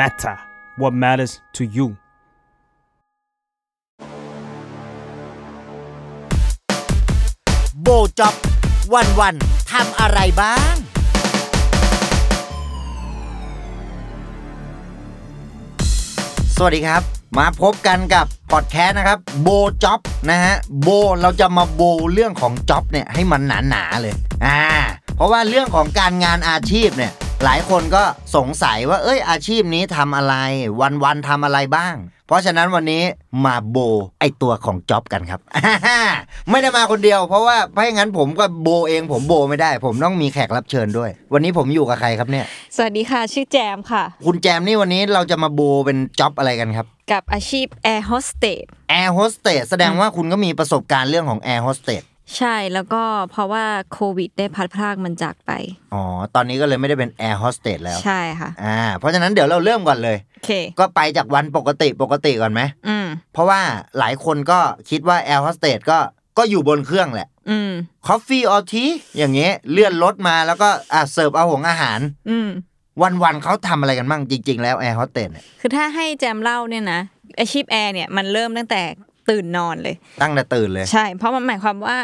matter what matters to you โบจ็อบวันวันๆทำอะไรบ้าง สวัสดีครับ มาพบกันกับพอดแคสต์นะครับโบจ็อบนะฮะโบเราจะมาโบเรื่องของจ็อบเนี่ยให้มันหนาๆเลยอ่าเพราะว่าเรื่องของการงานอาชีพเนี่ย หลายคนก็สงสัยว่า เอ้ยอาชีพนี้ทำอะไร วันๆทำอะไรบ้าง เพราะฉะนั้นวันนี้มา blow ไอตัวของ job กันครับ ไม่ได้มาคนเดียว เพราะว่าถ้าอย่างนั้นผมก็โบเองผมโบไม่ได้ ผมต้องมีแขกรับเชิญด้วย วันนี้ผมอยู่กับใครครับเนี่ย สวัสดีค่ะ ชื่อแจมค่ะ คุณแจมนี่วันนี้เราจะมา blow เป็น job อะไรกันครับ กับอาชีพแอร์โฮสเตสแอร์โฮสเตสแสดงว่าคุณก็มีประสบการณ์เรื่องของแอร์โฮสเตส ใช่แล้วก็เพราะว่าโควิด ได้พัดพรากมันจากไป อ๋อ ตอนนี้ก็เลยไม่ได้เป็นแอร์โฮสเตสแล้ว ใช่ค่ะ อ่า เพราะฉะนั้นเดี๋ยวเราเริ่มก่อนเลยโอเคก็ไปจากวันปกติปกติก่อนไหมอืมเพราะว่าหลายคนก็คิดว่าแอร์โฮสเตสก็ก็อยู่บนเครื่องแหละอืม coffee or tea อย่างเงี้ยเลื่อนรถมาแล้วก็อะเสิร์ฟเอาหงอาหาร อืมวันๆเขาทำอะไรกันบ้างจริง ๆ แล้วแอร์โฮสเตสเนี่ยคือถ้าให้แจมเล่าเนี่ยนะอาชีพแอร์เนี่ยมันเริ่มตั้งแต่ ตื่นนอนเลย ตั้งแต่ตื่นเลย ใช่ เพราะมันหมายความว่า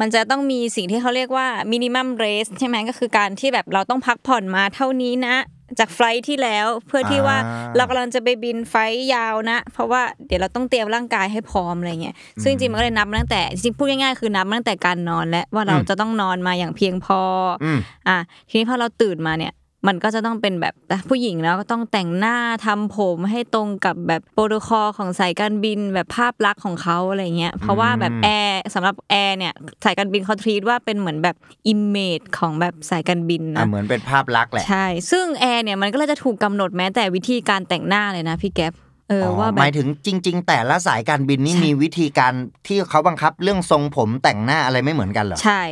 มันจะต้องมีสิ่งที่เขาเรียกว่า minimum rest ใช่ไหมก็คือการที่แบบเราต้องพักผ่อนมาเท่านี้นะ จาก flight ที่แล้วเพื่อที่ว่าอ่าเรากำลังจะไปบิน flight ยาวนะ เพราะว่าเดี๋ยวเราต้องเตรียมร่างกายให้พร้อมอะไรเงี้ยซึ่งจริงๆมันก็เลยนับตั้งแต่จริงๆพูดง่ายๆคือนับตั้งแต่การนอนและว่าเราจะต้องนอนมาอย่างเพียงพอออืมอะทีนี้พอเราตื่นมาเนี่ย มันก็จะต้องเป็นแบบผู้หญิงแล้วก็ต้องแต่งหน้าทำผมให้ตรงกับแบบโปรโตคอลของสายการบินแบบภาพลักษณ์ของเขาอะไรเงี้ยเพราะว่าแบบแอร์สำหรับแอร์เนี่ยสายการบินเขา treat ว่าเป็นเหมือนแบบ image ของแบบสายการบินอะนะเหมือนเป็นภาพลักษณ์แหละใช่ซึ่งแอร์เนี่ยมันก็เลยจะถูกกำหนดแม้แต่วิธีการแต่งหน้าเลยนะพี่แก๊ปเอออว่าแบบ หมายถึงจริง ๆ แต่ละสายการบินนี่มีวิธีการที่เขาบังคับเรื่องทรงผมแต่งหน้าอะไรไม่เหมือนกันเหรอใช่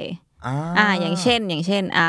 อ่าอ่าอย่างเช่น อย่างเช่นอ่า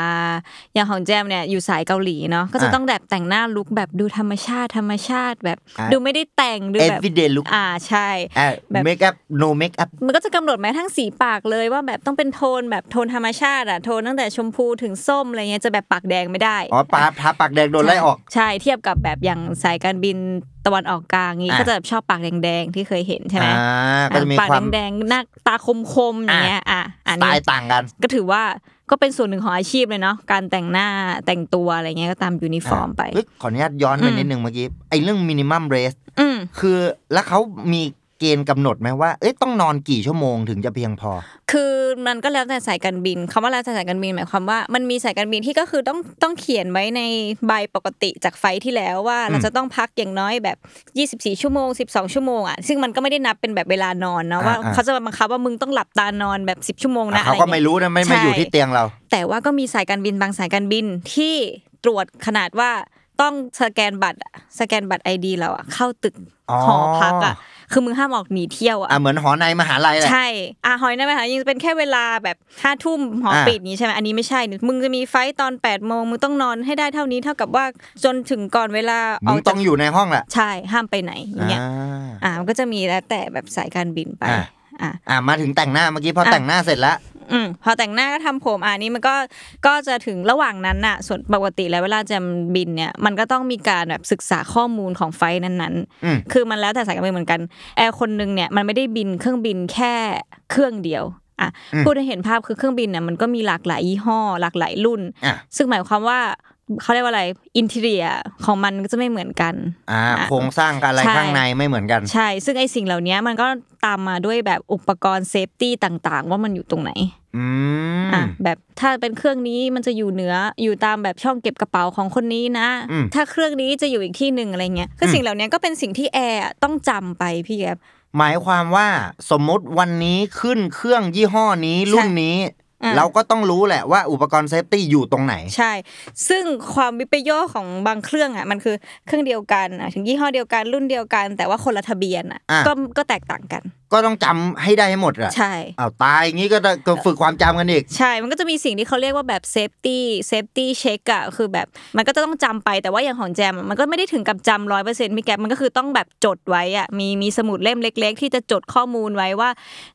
อย่างของแจมเนี่ยอยู่สายเกาหลีเนาะก็จะอะต้องแบบแต่งหน้าลุคแบบดูธรรมชาติธรรมชาติแบบอะดูไม่ได้แต่งดูแบบ everyday look อ่าใช่อะแบบ make up no make up มันก็จะกำหนดแม้ทั้งสีปากเลยว่าแบบต้องเป็นโทนแบบโทนธรรมชาติอะโทนตั้งแต่ชมพูถึงส้มอะไรเงี้ยจะแบบปากแดงไม่ได้อ๋อปาทาปากแดงโดนไล่ออกใช่เทียบกับแบบอย่างสายการบินตะวันออกกลางงี้อะก็จะแบบชอบปากแดงๆที่เคยเห็นใช่ไหมอ่าก็จะมีปากความแดงๆหน้าตาคมๆอย่างเงี้ยอะอันสไตนี้ล์ต่างกัน ก็ถือว่าก็เป็นส่วนหนึ่งของอาชีพเลยเนาะการแต่งหน้าแต่งตัวอะไรเงี้ยก็ตามยูนิฟอร์มไปเฮ้ยขออนุญาตย้อนไปอืมนิดนึงเมื่อกี้ไอ้เรื่อง minimum rest อืมคือแล้วเขามี เกณฑ์กำหนดไหมว่า เอ้ยต้องนอนกี่ชั่วโมงถึงจะเพียงพอ คือมันก็แล้วแต่สายการบินคำว่าแล้วแต่สายการบินหมายความว่ามันมีสายการบินที่ก็คือต้องต้องเขียนไว้ในใบปกติจาก flight ที่แล้วว่าเราจะต้องพักอย่างน้อยแบบ 24 ชั่วโมง 12 ชั่วโมงอะซึ่งมันก็ไม่ได้นับเป็นแบบเวลานอนนะว่าอ่าๆเขาจะมาบังคับว่ามึงต้องหลับตานอนแบบ 10 ชั่วโมงนะเขาอะไรก็เงี้ยไม่รู้นะไม่ไม่ใช่อยู่ที่เตียงเรา แต่ว่าก็มีสายการบินบางสายการบินที่ตรวจขนาดว่า ต้องสแกนบัตรอะสแกนบัตรไอดีเราอะเข้าตึกอ๋อหอพักอะคือมึงห้ามออกหนีเที่ยวอะอะเหมือนหอในมหาลัยแหละใช่อะหอยนั่นไหมคะยังเป็นแค่เวลาแบบห้าทุ่มหออ่าปิดนี้ใช่ไหมอันนี้ไม่ใช่มึงจะมีไฟต์ตอน8ปดโมงมึงต้องนอนให้ได้เท่านี้เท่ากับว่าจนถึงก่อนเวลาอมึองกต้จาอกงอยู่ในห้องแหละใช่ห้ามไปไหนอย่างเงี้ยอ่าอ่ามันก็จะมีแล้วแต่แบบสายการบินไปอะอะอะมาถึงแต่งหน้าเมื่อกี้พอแต่งหน้าเสร็จแล้ว อืมพอแต่งหน้าก็ทำผมอ่านี้มันก็ก็จะถึงระหว่างนั้นน่ะ ส่วนปกติแล้วเวลาจะบินเนี่ยมันก็ต้องมีการแบบศึกษาข้อมูลของไฟล์นั้นอืมๆคือมันแล้วแต่สายการบินเหมือนกันแอร์คนนึงเนี่ยมันไม่ได้บินเครื่องบินแค่เครื่องเดียวอะพูดให้เห็นภาพคือเครื่องบินเนี่ยมันก็มีหลากหลายยี่ห้อ หลากหลายรุ่นอะซึ่งหมายความว่า เขาเรียกว่าอะไรอินเท i รียของมันก็จะไม่เหมือนกันอ่าอะโครงสร้างกับอะไรใช่ข้างในไม่เหมือนกัน ใช่ ซึ่งไอ้สิ่งเหล่านี้มันก็ตามมาด้วยแบบอุปกรณ์ safety ต่าง ๆ ว่ามันอยู่ตรงไหนอืมอะแบบถ้าเป็นเครื่องนี้มันจะอยู่เหนืออยู่ตามแบบช่องเก็บกระเป๋าของคนนี้นะอืมถ้าเครื่องนี้จะอยู่อีกที่หนึ่งอะไรเงี้ยคืออมสิ่งเหล่านี้ก็เป็นสิ่งที่แอร์ต้องจำไปพี่แก๊ปหมายความว่าสมมติวันนี้ขึ้นเครื่องยี่ห้อนี้รุ่นนี้อะ เราก็ต้องรู้แหละว่าอุปกรณ์ safety อยู่ตรงไหน ใช่ ซึ่งความวิปโยคของบางเครื่องอะมันคือเครื่องเดียวกันอะถึงยี่ห้อเดียวกันรุ่นเดียวกัน แต่ว่าคนละทะเบียนอะอะก็ก็แตกต่างกัน ก็ต้องจำให้ได้ให้หมดอะใช่อ้าวตายอย่างนี้ก็ต้องก็ฝึกความจำกันอีก ใช่ มันก็จะมีสิ่งที่เขาเรียกว่าแบบ safety safety check อะคือแบบมันก็จะต้องจำไปแต่ว่าอย่างของแจมอะมันก็ไม่ได้ถึงกับจำร้อยเปอร์เซ็นต์พี่แก๊ปมันก็คือต้องแบบจดไว้อะมีมีสมุดเล่มเล็ก ๆ ที่จะจดข้อมูลไว้ว่า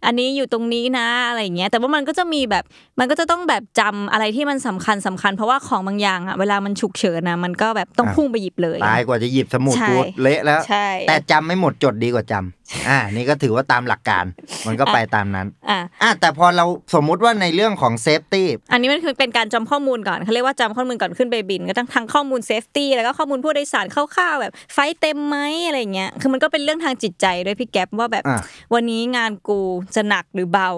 อันนี้อยู่ตรงนี้นะอะไรอย่างเงี้ยแต่ว่ามันก็จะมีแบบมันก็จะต้องแบบจำอะไรที่มันสำคัญสำคัญ เพราะว่าของบางอย่างอะเวลามันฉุกเฉินนะมันก็แบบต้องอะพุ่งไปหยิบเลยตายกว่าจะหยิบสมุดใช่กูเละแล้วใช่แต่จำไม่หมดจดดีกว่าจำอ่า นี่ก็ถือว่าตามหลักการ มันก็ไปตามนั้น อะอะแต่พอเราสมมุติว่าในเรื่องของ safetyอันนี้มันคือเป็นการจำข้อมูลก่อนเขาเรียกว่าจำข้อมูลก่อนขึ้นไปบิน ก็ต้องทั้งข้อมูล safety แล้วก็ข้อมูลผู้โดยสารคร่าวๆแบบ flight เต็มไหมอะไรเงี้ยคือมันก็เป็นเรื่องทางจิตใจด้วยพี่แก๊ปว่าแบบอะวันนี้งานกูจะหนักหรือเบา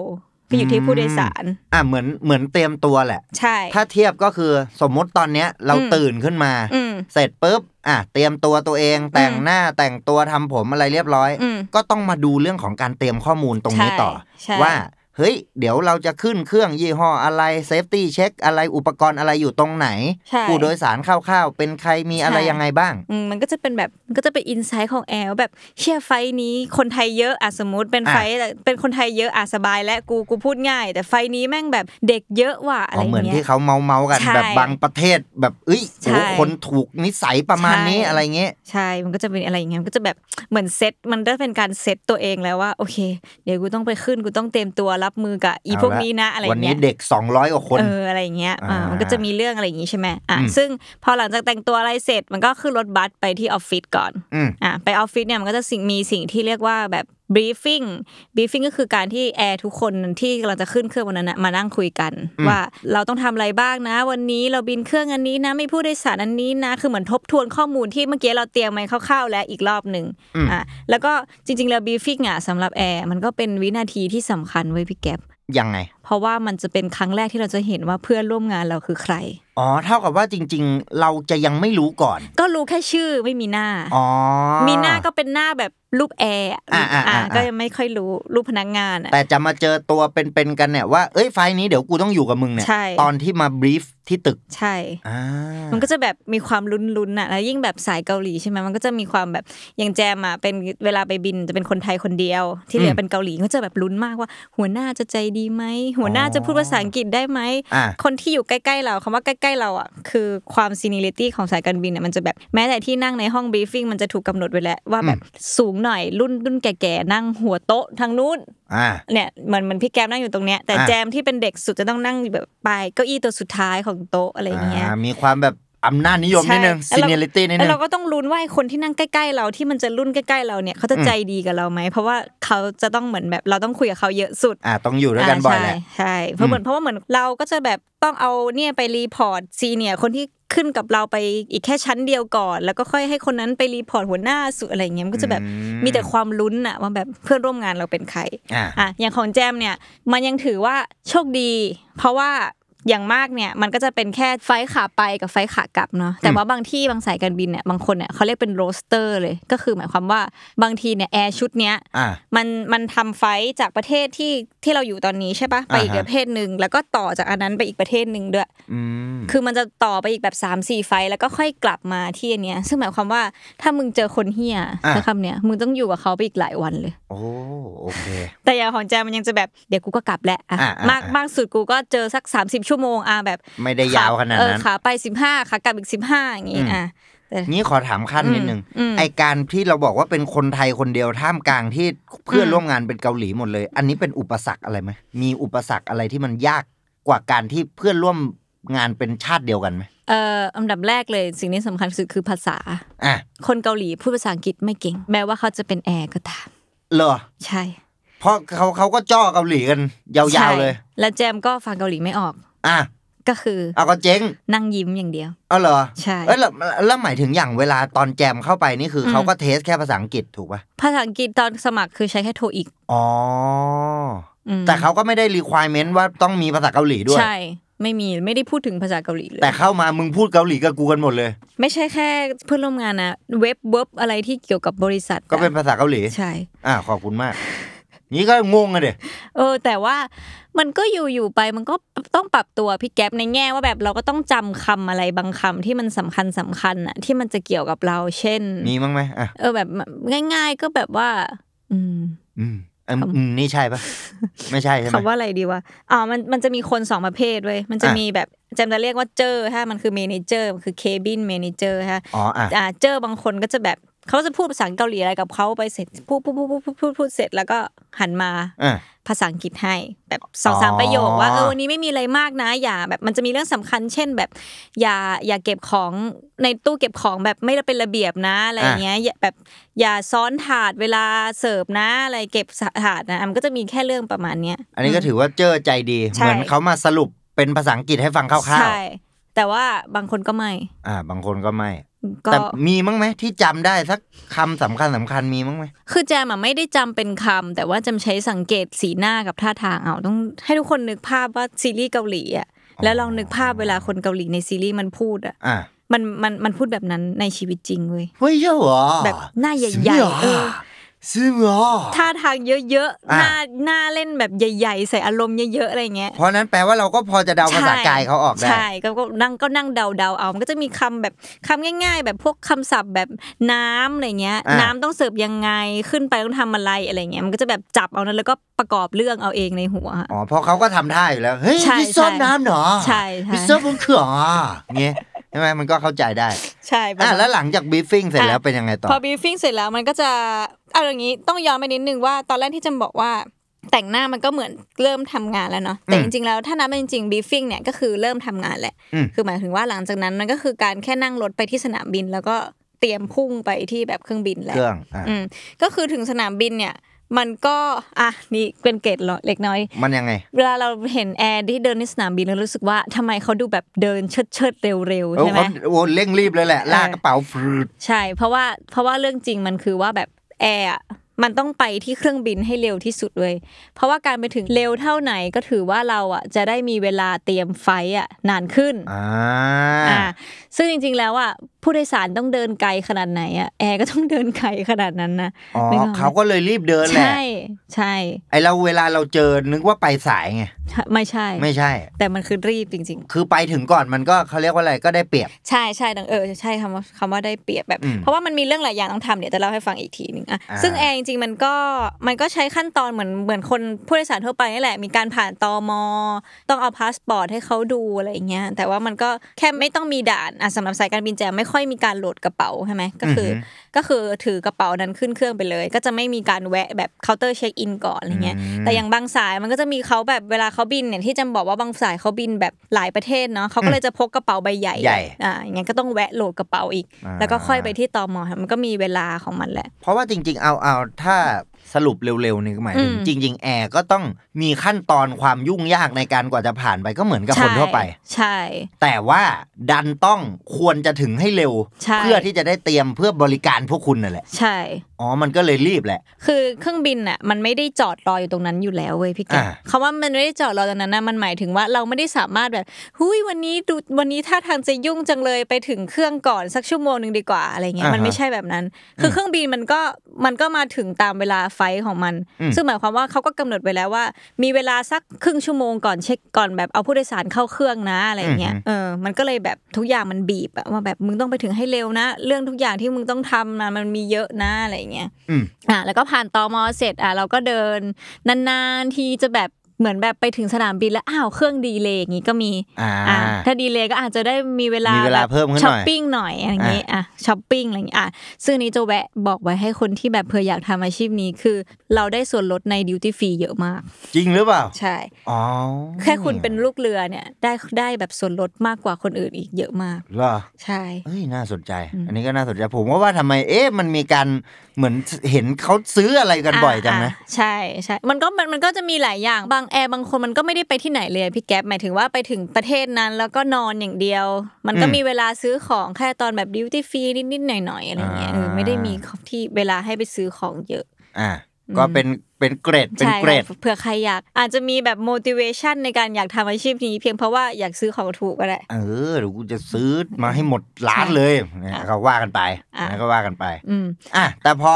ก็อยู่ที่ผู้โดยสาร อะเหมือนเหมือนเตรียมตัวแหละ ใช่ ถ้าเทียบก็คือสมมติตอนเนี้ยเราอืมตื่นขึ้นมาอืมเสร็จปุ๊บอะเตรียมตัวตัวเองแต่งอืมหน้าแต่งตัวทำผมอะไรเรียบร้อยอืมก็ต้องมาดูเรื่องของการเตรียมข้อมูลตรงนี้ใช่ต่อใช่ว่า เฮ้ย เดี๋ยวเราจะขึ้นเครื่องยี่ห้ออะไร safety check อะไรอุปกรณ์อะไรอยู่ตรงไหนใช่ผู้โดยสารคร่าวๆ เป็นใครมีอะไรใช่ยังไงบ้างอืมมันก็จะเป็นแบบมันก็จะเป็นอินไซต์ของแอลแบบเชื่อไฟท์นี้คนไทยเยอะอะสมมติเป็นอะไฟท์เป็นคนไทยเยอะอะสบายและกูกูพูดง่าย แต่ไฟท์นี้แม่งแบบเด็กเยอะว่ะอะไรอ๋อเหมือนเงี้ที่ยเขาเมาเมาๆกันใช่แบบบางประเทศแบบเอ้ยใช่โอ้คนถูกนิสัยประมาณนี้ใช่อะไรเงี้ยใช่มันก็จะเป็นอะไรอย่างเงี้ยมันก็จะแบบเหมือนเซตมันได้เป็นการเซตตัวเองแล้วว่าโอเค เดี๋ยวกูต้องไปขึ้นกูต้องเตรียมตัวรับมือกับอีเอาพวกละนี้นะอะไรวันนี้เงี้ยเด็ก 200กว่าคนเอออะไรอย่างเงี้ยอ่าอ่ามัมันก็จะมีเรื่องอะไรอย่างงี้ใช่ไหมอะอืมซึ่งพอหลังจากแต่งตัวอะไรเสร็จมันก็ขึ้นรถบัสไปที่ออฟฟิศก่อนอืมอะไปออฟฟิศเนี่ยมันก็จะสิ่งมีสิ่งที่เรียกว่าแบบ briefing briefing ก็คือการที่แอร์ทุกคนที่กำลังจะขึ้นเครื่องวันนั้นนะมานั่งคุยกันอืมว่าเราต้องทำอะไรบ้างนะ วันนี้เราบินเครื่องอันนี้นะมีผู้โดยสารอันนี้นะ คือเหมือนทบทวนข้อมูลที่เมื่อกี้เราเตรียมไว้คร่าวๆแล้วอีกรอบหนึ่งอะแล้วก็จริงๆแล้ว briefing อะสำหรับแอร์มันก็เป็นวินาทีที่สำคัญไว้ยพี่แก๊ปยังไง เพราะว่ามันจะเป็นครั้งแรกที่เราจะเห็นว่าเพื่อนร่วมงานเราคือใคร อ๋อ เท่ากับว่าจริง ๆ เราจะยังไม่รู้ก่อน ก็รู้แค่ชื่อไม่มีหน้า อ๋อ มีหน้าก็เป็นหน้าแบบรูปแอร์อะอ่าอ่าอ่าก็ยังไม่ค่อยรู้รูปพนักงานอะแต่จะมาเจอตัวเป็นๆกันเนี่ยว่าเอ้ยไฟล์นี้เดี๋ยวกูต้องอยู่กับมึงเนี่ยใช่ตอนที่มาบรีฟที่ตึกใช่อ่ามันก็จะแบบมีความลุ้นๆน่ะแล้วยิ่งแบบสายเกาหลีใช่ไหมมันก็จะมีความแบบอย่างแจมอะเป็นเวลาไปบินจะเป็นคนไทยคนเดียว ที่เหลือเป็นเกาหลีก็จะแบบลุ้นมากว่า หัวหน้าจะใจดีไหมหัวหน้าจะพูดภาษาอังกฤษได้ไหมอ่าคนที่อยู่ใกล้ๆเราคำว่าใกล้ๆเราอะคือความซีเนียริตี้ของสายการบินเนี่ยมันจะแบบแม้แต่ที่นั่งในห้องบรีฟิ่งมันจะถูกกำหนดไว้แล้วว่าแบบสูงหน่อยรุ่นรุ่นแก่ๆนั่งหัวโต๊ะทางนู้นอ่าเนี่ยเหมือนเหมือนพี่แกมนั่งอยู่ตรงเนี้ยแต่อะแจมที่เป็นเด็กสุดจะต้องนั่งอยู่แบบปลายเก้าอี้ตัวสุดท้ายของโต๊ะอะไรอย่างเงี้ยอ่ามีความแบบ อำนาจนิยมนิดนึงใช่ seniority นิดนึงแล้วเราก็ต้องลุ้นว่าไอ้คนที่นั่งใกล้ๆเราที่มันจะรุ่นใกล้ๆเราเนี่ยเขาจะใจดีกับเราไหมเพราะว่าเขาจะต้องเหมือนแบบเราต้องคุยกับเขาเยอะสุดอ่าต้องอยู่ด้วยกันบ่อยแหละาใช่ใช่เพราะเหมือนเพราะว่าเหมือนเราก็จะแบบต้องเอาเนี่ยไป report senior คนที่ขึ้นกับเราไปอีกแค่ชั้นเดียวก่อน แล้วก็ค่อยให้คนนั้นไป report หัวหน้าสุดอะไรเงี้ยมันก็จะแบบอืมมีแต่ความลุ้นอะว่าแบบเพื่อนร่วมงานเราเป็นใครอ่าอะอย่างของแจมเนี่ยมันยังถือว่าโชคดี เพราะว่า อย่างมากเนี่ยมันก็จะเป็นแค่ flight ขาไปกับ flight ขากลับเนาะแต่ว่าบางที่บางสายการบินเนี่ยบางคนเนี่ยเขาเรียกเป็น roster เลยก็คือหมายความว่าบางทีเนี่ยแอร์ชุดเนี้ยอ่ามันมันทำ flight จากประเทศที่ที่เราอยู่ตอนนี้ใช่ปะไปอีกอ่าฮะประเทศหนึ่งแล้วก็ต่อจากอันนั้นไปอีกประเทศหนึ่งด้วยอืมคือมันจะต่อไปอีกแบบสามสี่ flight แล้วก็ค่อยกลับมาที่อันเนี้ยซึ่งหมายความว่าถ้ามึงเจอคนเหี้ยอะใช้คำเนี้ยมึงต้องอยู่กับเขาไปอีกหลายวันเลยโอ้โอเคแต่อย่างของแจมมันยังจะแบบเดี๋ยวกูก็กลับแหละอะอะอะมากอะมากสุดกูก็เจอสัก 30ชั่วโมงอะแบบ ไม่ได้ยาวขนาดเออนั้นขาไป15ขากลับอีก15อย่างงี้อืมอะแต่งี้ขอถามขั้นนิดนึงอืมไอการที่เราบอกว่าเป็นคนไทยคนเดียวท่ามกลางที่เพื่อนอืมร่วมงานเป็นเกาหลีหมดเลย อันนี้เป็นอุปสรรคอะไรไหมมีอุปสรรคอะไรที่มันยากกว่าการที่เพื่อนร่วมงานเป็นชาติเดียวกันไหมเอ่ออันดับแรกเลยสิ่งที่สำคัญสุดคือภาษาอะคนเกาหลีพูดภาษาอังกฤษไม่เก่ง แม้ว่าเขาจะเป็นแอร์ก็ตามเหรอใช่ เพราะเขาเขาก็จ้อเกาหลีกันยาวๆเลยใช่และแจมก็ฟังเกาหลีไม่ออก อะก็คือเอาก็เจ๊งนั่งยิ้มอย่างเดียวเอาเหรอใช่เอ้ยแล้วแล้วหมายถึงอย่างเวลาตอนแจมเข้าไปนี่คืออมเขาก็ test แค่ภาษาอังกฤษถูกป่ะภาษาอังกฤษตอนสมัครคือใช้แค่ TOEIC อ๋อแต่เขาก็ไม่ได้ requirement ว่าต้องมีภาษาเกาหลีด้วย ใช่ ไม่มีไม่ได้พูดถึงภาษาเกาหลีเลยแต่เข้ามามึงพูดเกาหลีกับกูกันหมดเลย ไม่ใช่แค่เพื่อนร่วมงานนะเว็บเว็บอะไรที่เกี่ยวกับบริษัท ก็เป็นภาษาเกาหลีใช่อ่าขอบคุณมาก นี่ก็งงอะเด็เออ แต่ว่ามันก็อยู่อยู่ไปมันก็ต้องปรับตัวพี่แก๊ปในแง่ว่าแบบเราก็ต้องจำคำอะไรบางคำที่มันสำคัญสำคัญอะที่มันจะเกี่ยวกับเราเช่น มีมั้งไหมอะเออแบบง่าย ๆ ก็แบบว่าอืมอืม อืมอืมนี่ใช่ปะไม่ใช่ใช่ไหมคำว่าอะไรดีวะอ๋อมันมันจะมีคนสองประเภทเว้ยมันจะอะมีแบบแจมจะเรียกว่าเจอถ้ามันคือ manager มันคือ cabin manager ฮะอ๋ออะอ่าเจอบางคนก็จะแบบ เขาจะพูดภาษาเกาหลีอะไรกับเขาไปเสร็จพูดพูดพูดพูดพูดพูดพูดเสร็จแล้วก็หันมาอะภาษาอังกฤษให้แบบสองสามอ๋อประโยคว่าเออวันนี้ไม่มีอะไรมากนะ อย่าแบบมันจะมีเรื่องสำคัญ เช่นแบบ อย่าอย่าเก็บของในตู้เก็บของแบบไม่ได้เป็นระเบียบนะอะไรอย่างเงี้ยอย่าแบบอย่าซ้อนถาดเวลาเสิร์ฟนะอะไรเก็บถาดนะมันก็จะมีแค่เรื่องประมาณเนี้ยอันนี้ก็ถือว่าเจอใจดีใช่เหมือนเขามาสรุปเป็นภาษาอังกฤษให้ฟังคร่าวใช่แต่ว่าบางคนก็ไม่ๆอ่า บางคนก็ไม่ก็ แต่มีมั้งไหมที่จำได้สักคำสำคัญสำคัญมีมั้งไหมคือแจมอะไม่ได้จำเป็นคำแต่ว่าจำใช้สังเกตสีหน้ากับท่าทางเอาต้องให้ทุกคนนึกภาพว่าซีรีส์เกาหลีอะแล้วลองนึกภาพเวลาคนเกาหลีในซีรีส์มันพูดอะอ่ามันมันมันพูดแบบนั้นในชีวิตจริงเว้ยเฮ้ยเจ้าเหรอแบบหน้าใหญ่ๆเออ ซึ่งเหรอท่าทางเยอะๆอะหน้าหน้าเล่นแบบใหญ่ ๆ ใส่อารมณ์เยอะๆอะไรเงี้ย เพราะนั้นแปลว่าเราก็พอจะเดาภาษากายเขาออกได้ ใช่ ก็ก็นั่งก็นั่งเดาเดาๆเอา มันก็จะมีคำแบบคำง่าย ๆ แบบพวกคำศัพท์แบบน้ำอะไรเงี้ยอะน้ำต้องเสิร์ฟยังไง ขึ้นไปต้องทำอะไรอะไรเงี้ย มันก็จะแบบจับเอานั้นแล้วก็ประกอบเรื่องเอาเองในหัว อ๋อ เพราะเขาก็ทำท่าอยู่แล้ว เฮ้ยใช่พี่ซ่อนใช่น้ำเหรอใช่ใช่พี่ซ่อนบนเขื่อนอะเงี้ยใช่ไหมมันก็เข้าใจได้ ใช่ประอะมาณแล้วหลังจาก briefing เสร็จแล้วอะเป็นยังไงต่อ พอ briefing เสร็จแล้วมันก็จะ เอาอย่างนี้ต้องย้อนไปนิดนึงว่าตอนแรกที่จะบอกว่าแต่งหน้ามันก็เหมือนเริ่มทำงานแล้วเนาะแต่อืมจริงๆแล้วถ้านับเป็นจริง briefing เนี่ยก็คือเริ่มทำงานแหละอืมคือหมายถึงว่าหลังจากนั้นมันก็คือการแค่นั่งรถไปที่สนามบิน แล้วก็เตรียมพุ่งไปที่แบบเครื่องบินแหเคละรื่องอะอืมก็คือถึงสนามบินเนี่ยมันก็อะนี่เป็นเกร็ดเล็กน้อย มันยังไง เวลาเราเห็นแอร์ที่เดินในสนามบินเรารู้สึกว่าทำไมเขาดูแบบเดินเชิดเชิดๆเร็วๆโอ้ใช่ไหมเขาโอ้เร่งรีบเลยแหละเออลากกระเป๋าฟืดใช่ เพราะว่าเพราะว่าเรื่องจริงมันคือว่าแบบ แอร์อะมันต้องไปที่เครื่องบินให้เร็วที่สุดเลย เพราะว่าการไปถึงเร็วเท่าไหนก็ถือว่าเราอะจะได้มีเวลาเตรียม flight อะนานขึ้นอ่าอ่าซึ่งจริงๆแล้วอะ ผู้โดยสารต้องเดินไกลขนาดไหนอะแอร์ก็ต้องเดินไกลขนาดนั้นนะอ๋อนึกออกไหมเขาก็เลยรีบเดินแหละใช่ใช่ไอเราเวลาเราเจอนึกว่าไปสายไงไม่ใช่ ไม่ใช่ แต่มันคือรีบจริง ๆ คือไปถึงก่อนมันก็เขาเรียกว่าอะไรก็ได้เปรียบ ใช่ใช่ดังเออใช่คำว่าคำว่าได้เปรียบแบบอืมเพราะว่ามันมีเรื่องหลายอย่างต้องทำเดี๋ยวจะเล่าให้ฟังอีกทีหนึ่งอะอ่าซึ่งแอร์จริงๆมันก็มันก็ใช้ขั้นตอนเหมือนเหมือนคนผู้โดยสารทั่วไปนี่แหละมีการผ่านตมต้องเอาพาสปอร์ตให้เขาดูอะไรอย่างเงี้ยแต่ว่ามันก็แค่ไม่ต้องมีด่านอะสำหรับสายการบินแจมไม่ค่อยมีการโหลดกระเป๋าใช่ไหมก็คืออก็คือถือกระเป๋านั้นขึ้นเครื่องไปเลย ก็จะไม่มีการแวะแบบเคาน์เตอร์เช็คอินก่อนอะไรเงี้ยอืมแต่อย่างบางสายมันก็จะมีเขาแบบเวลาเขาบินเนี่ยที่แจมบอกว่าบางสายเขาบินแบบหลายประเทศเนาะเขาก็เลยจะพกกระเป๋าใบใหญ่ใหญ่อ่าอย่างเงี้ยก็ต้องแวะโหลดกระเป๋าอีกอ่าแล้วก็ค่อยไปที่ตมค่ะมันก็มีเวลาของมันแหละ เพราะว่าจริง ๆ เอาเอาถ้า สรุปเร็วๆนี่ก็หมายถึงอืมจริง ๆ แอร์ก็ต้องมีขั้นตอนความยุ่งยากในการกว่าจะผ่านไปก็เหมือนกับคนทั่วไป ใช่ แต่ว่าดันต้องควรจะถึงให้เร็วใช่เพื่อที่จะได้เตรียมเพื่อบริการพวกคุณนั่นแหละ ใช่ อ๋อ มันก็เลยรีบแหละ คือเครื่องบินน่ะมันไม่ได้จอดรออยู่ตรงนั้นอยู่แล้วเว้ยพี่แกอ่าคำว่ามันไม่ได้จอดรอตรงนั้นนะมันหมายถึงว่าเราไม่ได้สามารถแบบหุยวันนี้ดูวันนี้ท่าทางจะยุ่งจังเลยไปถึงเครื่องก่อนสักชั่วโมงหนึ่งดีกว่าอะไรเงี้ยอ่าฮะมันไม่ใช่แบบนั้น คือเครื่องบินมันก็มันก็มาถึงตามเวลาไฟล์ของมันอืมซึ่งหมายความว่าเขาก็กำหนดไว้แล้วว่า มีเวลาสักครึ่งชั่วโมงก่อนเช็คก่อนแบบเอาผู้โดยสารเข้าเครื่องนะอะไรเงี้ยเออมันก็เลยแบบทุกอย่างมันบีบอะว่าแบบมึงต้องไปถึงให้เร็วนะ เรื่องทุกอย่างที่มึงต้องทำนะมันมีเยอะนะอะไรเงี้ยอืมอะแล้วก็ผ่านตอมอเสร็จอะเราก็เดินนานๆทีจะแบบ เหมือนแบบไปถึงสนามบินแล้วอ้าวเครื่อง delay อย่างงี้ก็มีอ่าอะถ้า delay ก็อาจจะได้มีเวลามีเวลาแบบเพิ่มขึ้นหน่อยช้อปปิ้งหน่อยอะไรอย่างงี้อะช้อปปิ้งอะไรอย่างงี้อะซึ่งอันนี้จะแวะบอกไว้ให้คนที่แบบเผื่ออยากทำอาชีพนี้คือ เราได้ส่วนลดในดิวตี้ฟรีเยอะมาก จริงหรือเปล่า ใช่อ๋อแค่คุณเป็นลูกเรือเนี่ยได้ได้แบบส่วนลดมากกว่าคนอื่นอีกเยอะมากเหรอใช่เอ้ยน่าสนใจ อันนี้ก็น่าสนใจผมก็ว่าทำไมเอ๊ะมันมีการเหมือนเห็นเขาซื้ออะไรกันบ่อยจังนะาใช่ใช่มันก็มันมันก็จะมีหลายอย่างบางแอร์บางคนมันก็ไม่ได้ไปที่ไหนเลยพี่แก๊ปหมายถึงว่าไปถึงประเทศนั้น แล้วก็นอนอย่างเดียว มันก็อืมมีเวลาซื้อของแค่ตอนแบบดิวตี้ฟรีนิดๆหน่อยๆอะไรเงี้ยอ่าเออไม่ได้มีที่เวลาให้ไปซื้อของเยอะ อ่าก็เป็นเป็นเกรดเป็นใช่เกรดค่ะเผื่อใครอยาก อาจจะมีแบบ motivation ในการอยากทำอาชีพนี้ เพียงเพราะว่าอยากซื้อของถูกก็ได้เออเดี๋ยวกูจะซื้อมาให้หมดร้านเลยเนี่ยอะก็ว่ากันไปอะนะก็ว่ากันไป อืมอะแต่พอ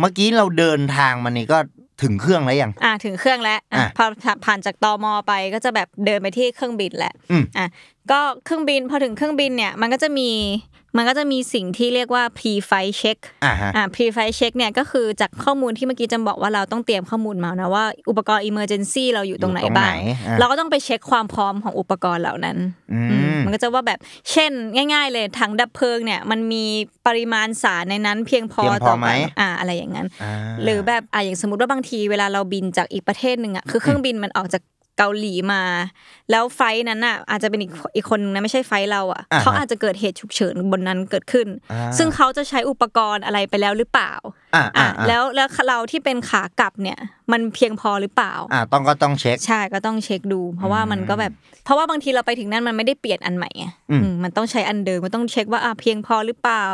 เมื่อกี้เราเดินทางมานี่ก็ ถึงเครื่องแล้วยัง อะถึงเครื่องแล้วอะอะพอผ่านจากตมไปก็จะแบบเดินไปที่เครื่องบินแหละอืมอะก็เครื่องบินพอถึงเครื่องบินเนี่ยมันก็จะมี มันก็จะมีสิ่งที่เรียกว่า pre flight check อ่าฮะอ่า pre flight check เนี่ยก็คือจากข้อมูลที่เมื่อกี้จำบอกว่าเราต้องเตรียมข้อมูลมานะว่าอุปกรณ์ emergency เราอยู่ตรงไหนอยู่ตรงบ้างไหนอ่าเราก็ต้องไปเช็คความพร้อมของอุปกรณ์เหล่านั้นอืมอืมมันก็จะว่าแบบเช่นง่าย ๆ เลยถังดับเพลิงเนี่ยมันมีปริมาณสารในนั้นเพียงพอเพียงพอต่อไหมการอ่าอะไรอย่างนั้นอ่าหรือแบบอะอย่างสมมติว่าบางทีเวลาเราบินจากอีกประเทศหนึ่งอะคือเครื่องบินมันออกจาก เกาหลีมา แล้วไฟล์นั้นอะอาจจะเป็นอีกอีกคนนึงนะไม่ใช่ไฟล์เราอะอ่าฮะเขาอาจจะเกิดเหตุฉุกเฉินบนนั้นเกิดขึ้นอ่าซึ่งเขาจะใช้อุปกรณ์อะไรไปแล้วหรือเปล่าอ่าอ่าอะแล้วแล้วเราที่เป็นขากลับเนี่ย มันเพียงพอหรือเปล่าอ่าต้องก็ต้องเช็คใช่ก็ต้องเช็คดู เพราะว่ามันก็แบบ เพราะว่าบางทีเราไปถึงนั่นมันไม่ได้เปลี่ยนอันใหม่ไงอืมอืมมันต้องใช้อันเดิมมันต้องเช็คว่าอะเพียงพอหรือเปล่า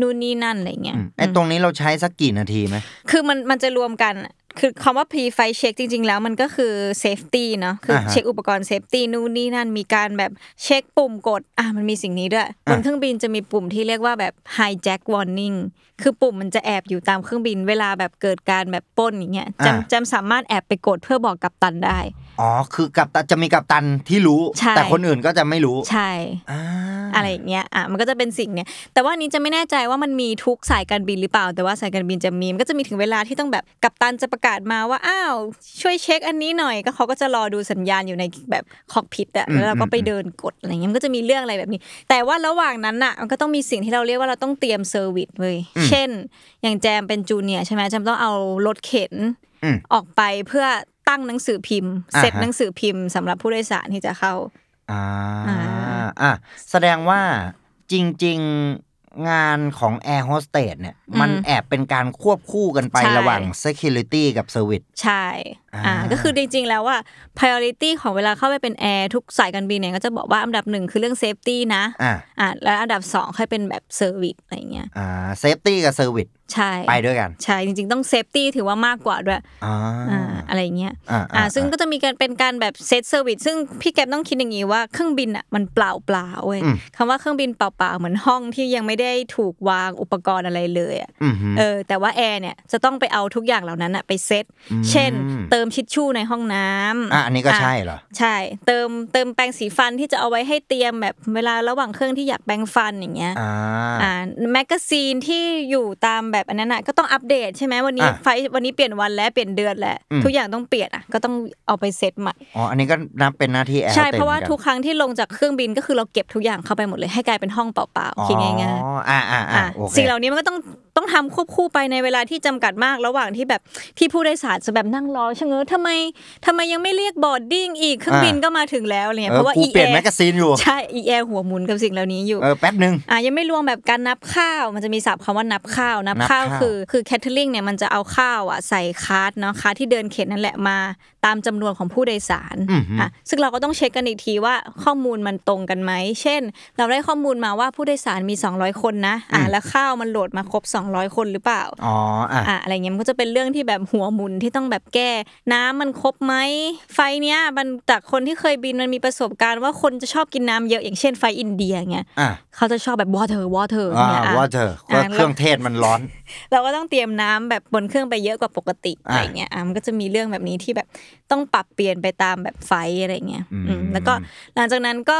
นู่นนี่นั่นอะไรเงี้ยอืมไอ้ตรงนี้เราใช้สักกี่นาทีไหมคือมันมันจะรวมกันอะ คือคำว่า pre flight check จริง ๆ แล้วมันก็คือ safety เนาะคืออาฮะเช็คอุปกรณ์ safety นู่นนี่นั่นมีการแบบเช็คปุ่มกดอะมันมีสิ่งนี้ด้วยบนเครื่องบินจะมีปุ่มที่เรียกว่าแบบ hijack warning คือปุ่มมันจะแอบอยู่ตามเครื่องบิน เวลาแบบเกิดการแบบปล้นอย่างเงี้ยจำจำสามารถแอบไปกดเพื่อบอกกัปตันได้ อ๋อคือกับตันจะมีกับตันที่รู้ใช่แต่คนอื่นก็จะไม่รู้ใช่อ่าอะไรอย่างเงี้ยอะมันก็จะเป็นสิ่งเนี้ยแต่ว่าอันนี้จะไม่แน่ใจว่ามันมีทุกสายการบินหรือเปล่า แต่ว่าสายการบินจะมีมันก็จะมีถึงเวลาที่ต้องแบบกัปตันจะประกาศมาว่าอ้าวช่วยเช็คอันนี้หน่อยก็เขาก็จะรอดูสัญญาณอยู่ในแบบคอกพิทอะแล้วเราก็ไปเดินกดอะไรเงี้ยมันก็จะมีเรื่องอะไรแบบนี้ แต่ว่าระหว่างนั้นน่ะมันก็ต้องมีสิ่งที่เราเรียกว่าเราต้องเตรียมเซอร์วิสเลยเช่น อย่างแจมเป็นจูเนียร์ใช่ไหมแจมต้องเอารถเข็นอืมออกไปเพื่อตั้งหนังสือพิมพ์อ่าฮะเซตหนังสือพิมพ์สำหรับผู้โดยสารที่จะเข้าอ่าอ่าอะแสดงว่าจริง ๆ งานของ Air Hostess เนี่ย มันแอบเป็นการควบคู่กันไปใช่ระหว่าง Security กับ Service ใช่ อ่าอ่าก็คือจริงๆแล้วว่า priority ของเวลาเข้าไปเป็นแอร์ทุกสายการบินเนี่ยก็จะบอกว่าอันดับหนึ่งคือเรื่อง safety นะอ่าอ่าแล้วอันดับสองค่อยเป็นแบบ service อะไรเงี้ยอ่า Safety กับ Service ใช่ไปด้วยกัน ใช่จริงๆต้อง safety ถือว่ามากกว่าด้วยอ่าอ่าอะไรเงี้ยอ่าอ่าซึ่งก็จะมีการเป็นการแบบ set service ซึ่งพี่แก๊ปต้องคิดอย่างนี้ว่าเครื่องบินอะมันเปล่าเปล่าๆเว้ยอืมคำว่าเครื่องบินเปล่าๆเหมือนห้องที่ยังไม่ได้ถูกวางอุปกรณ์อะไรเลยอะอืมฮึเออแต่ว่าแอร์เนี่ยจะต้องไปเอาทุกอย่างเหล่านั้นอะไปเซตเช่น เติมทิชชู่ในห้องน้ำอะอันนี้ก็ใช่เหรอใช่ เติมเติมแปรงสีฟันที่จะเอาไว้ให้เตรียมแบบเวลาระหว่างเครื่องที่อยากแปรงฟันอย่างเงี้ยอ่าอ่าแมกกาซีนที่อยู่ตามแบบอันนั้นอะก็ต้องอัปเดตใช่ไหมวันนี้อะ flight วันนี้เปลี่ยนวันแล้วเปลี่ยนเดือนแล้วอืมทุกอย่างต้องเปลี่ยนอะก็ต้องเอาไปเซตใหม่อ๋ออันนี้ก็นับเป็นหน้าที่ Air ใช่ Hostess เพราะว่าเหมือนทุกครั้งที่ลงจากเครื่องบินก็คือเราเก็บทุกอย่างเข้าไปหมดเลยให้กลายเป็นห้องเปล่าอ๋อๆคิดง่ายๆอ่าอ่าอ่าอะโอเคสิ่งเหล่านี้มันก็ต้อง ต้องทำควบคู่ไปในเวลาที่จำกัดมากระหว่างที่แบบที่ผู้โดยสารจะแบบนั่งรอชะเง้อทำไมทำไมยังไม่เรียก boarding อีกเครื่องบินก็มาถึงแล้วอะไรเงี้ยเอเพราะว่ากูอีเปลี่ยนแอแมกกาซีนอยู่ใช่อีแอหัวหมุนกับสิ่งเหล่านี้อยู่เออแป๊บหนึ่งอะยังไม่รวมแบบการนับข้าวมันจะมีศัพท์คำว่านับข้าวนับนับข้าวข้าวคือคือ catering เนี่ยมันจะเอาข้าวอะใส่ cart เนาะ cart ที่เดินเข็นนั่นแหละมาตามจำนวนของผู้โดยสารอือหืออ่อะซึ่งเราก็ต้องเช็คกันอีกทีว่าข้อมูลมันตรงกันไหมเช่น เราได้ข้อมูลมาว่าผู้โดยสารมี 200 คนนะอะแล้วข้าวมันโหลดมาครบ200 คนหรือเปล่าอ๋ออะอะอะไรเงี้ยมันก็จะเป็นเรื่องที่แบบหัวหมุนที่ต้องแบบแก้ น้ำมันครบไหมไฟเนี้ยมันจากคนที่เคยบินมันมีประสบการณ์ว่าคนจะชอบกินน้ำเยอะอย่างเช่นไฟอินเดียเงี้ยอะเขาจะชอบแบบ water water อ่าเนี่ยอะว่าเธออะเครื่องเทศมันร้อน เราก็ต้องเตรียมน้ำแบบบนเครื่องไปเยอะกว่าปกติอะอะไรเงี้ยอะมันก็จะมีเรื่องแบบนี้ที่แบบต้องปรับเปลี่ยนไปตามแบบไฟอะไรเงี้ยอืมอืมแล้วก็หลังจากนั้นก็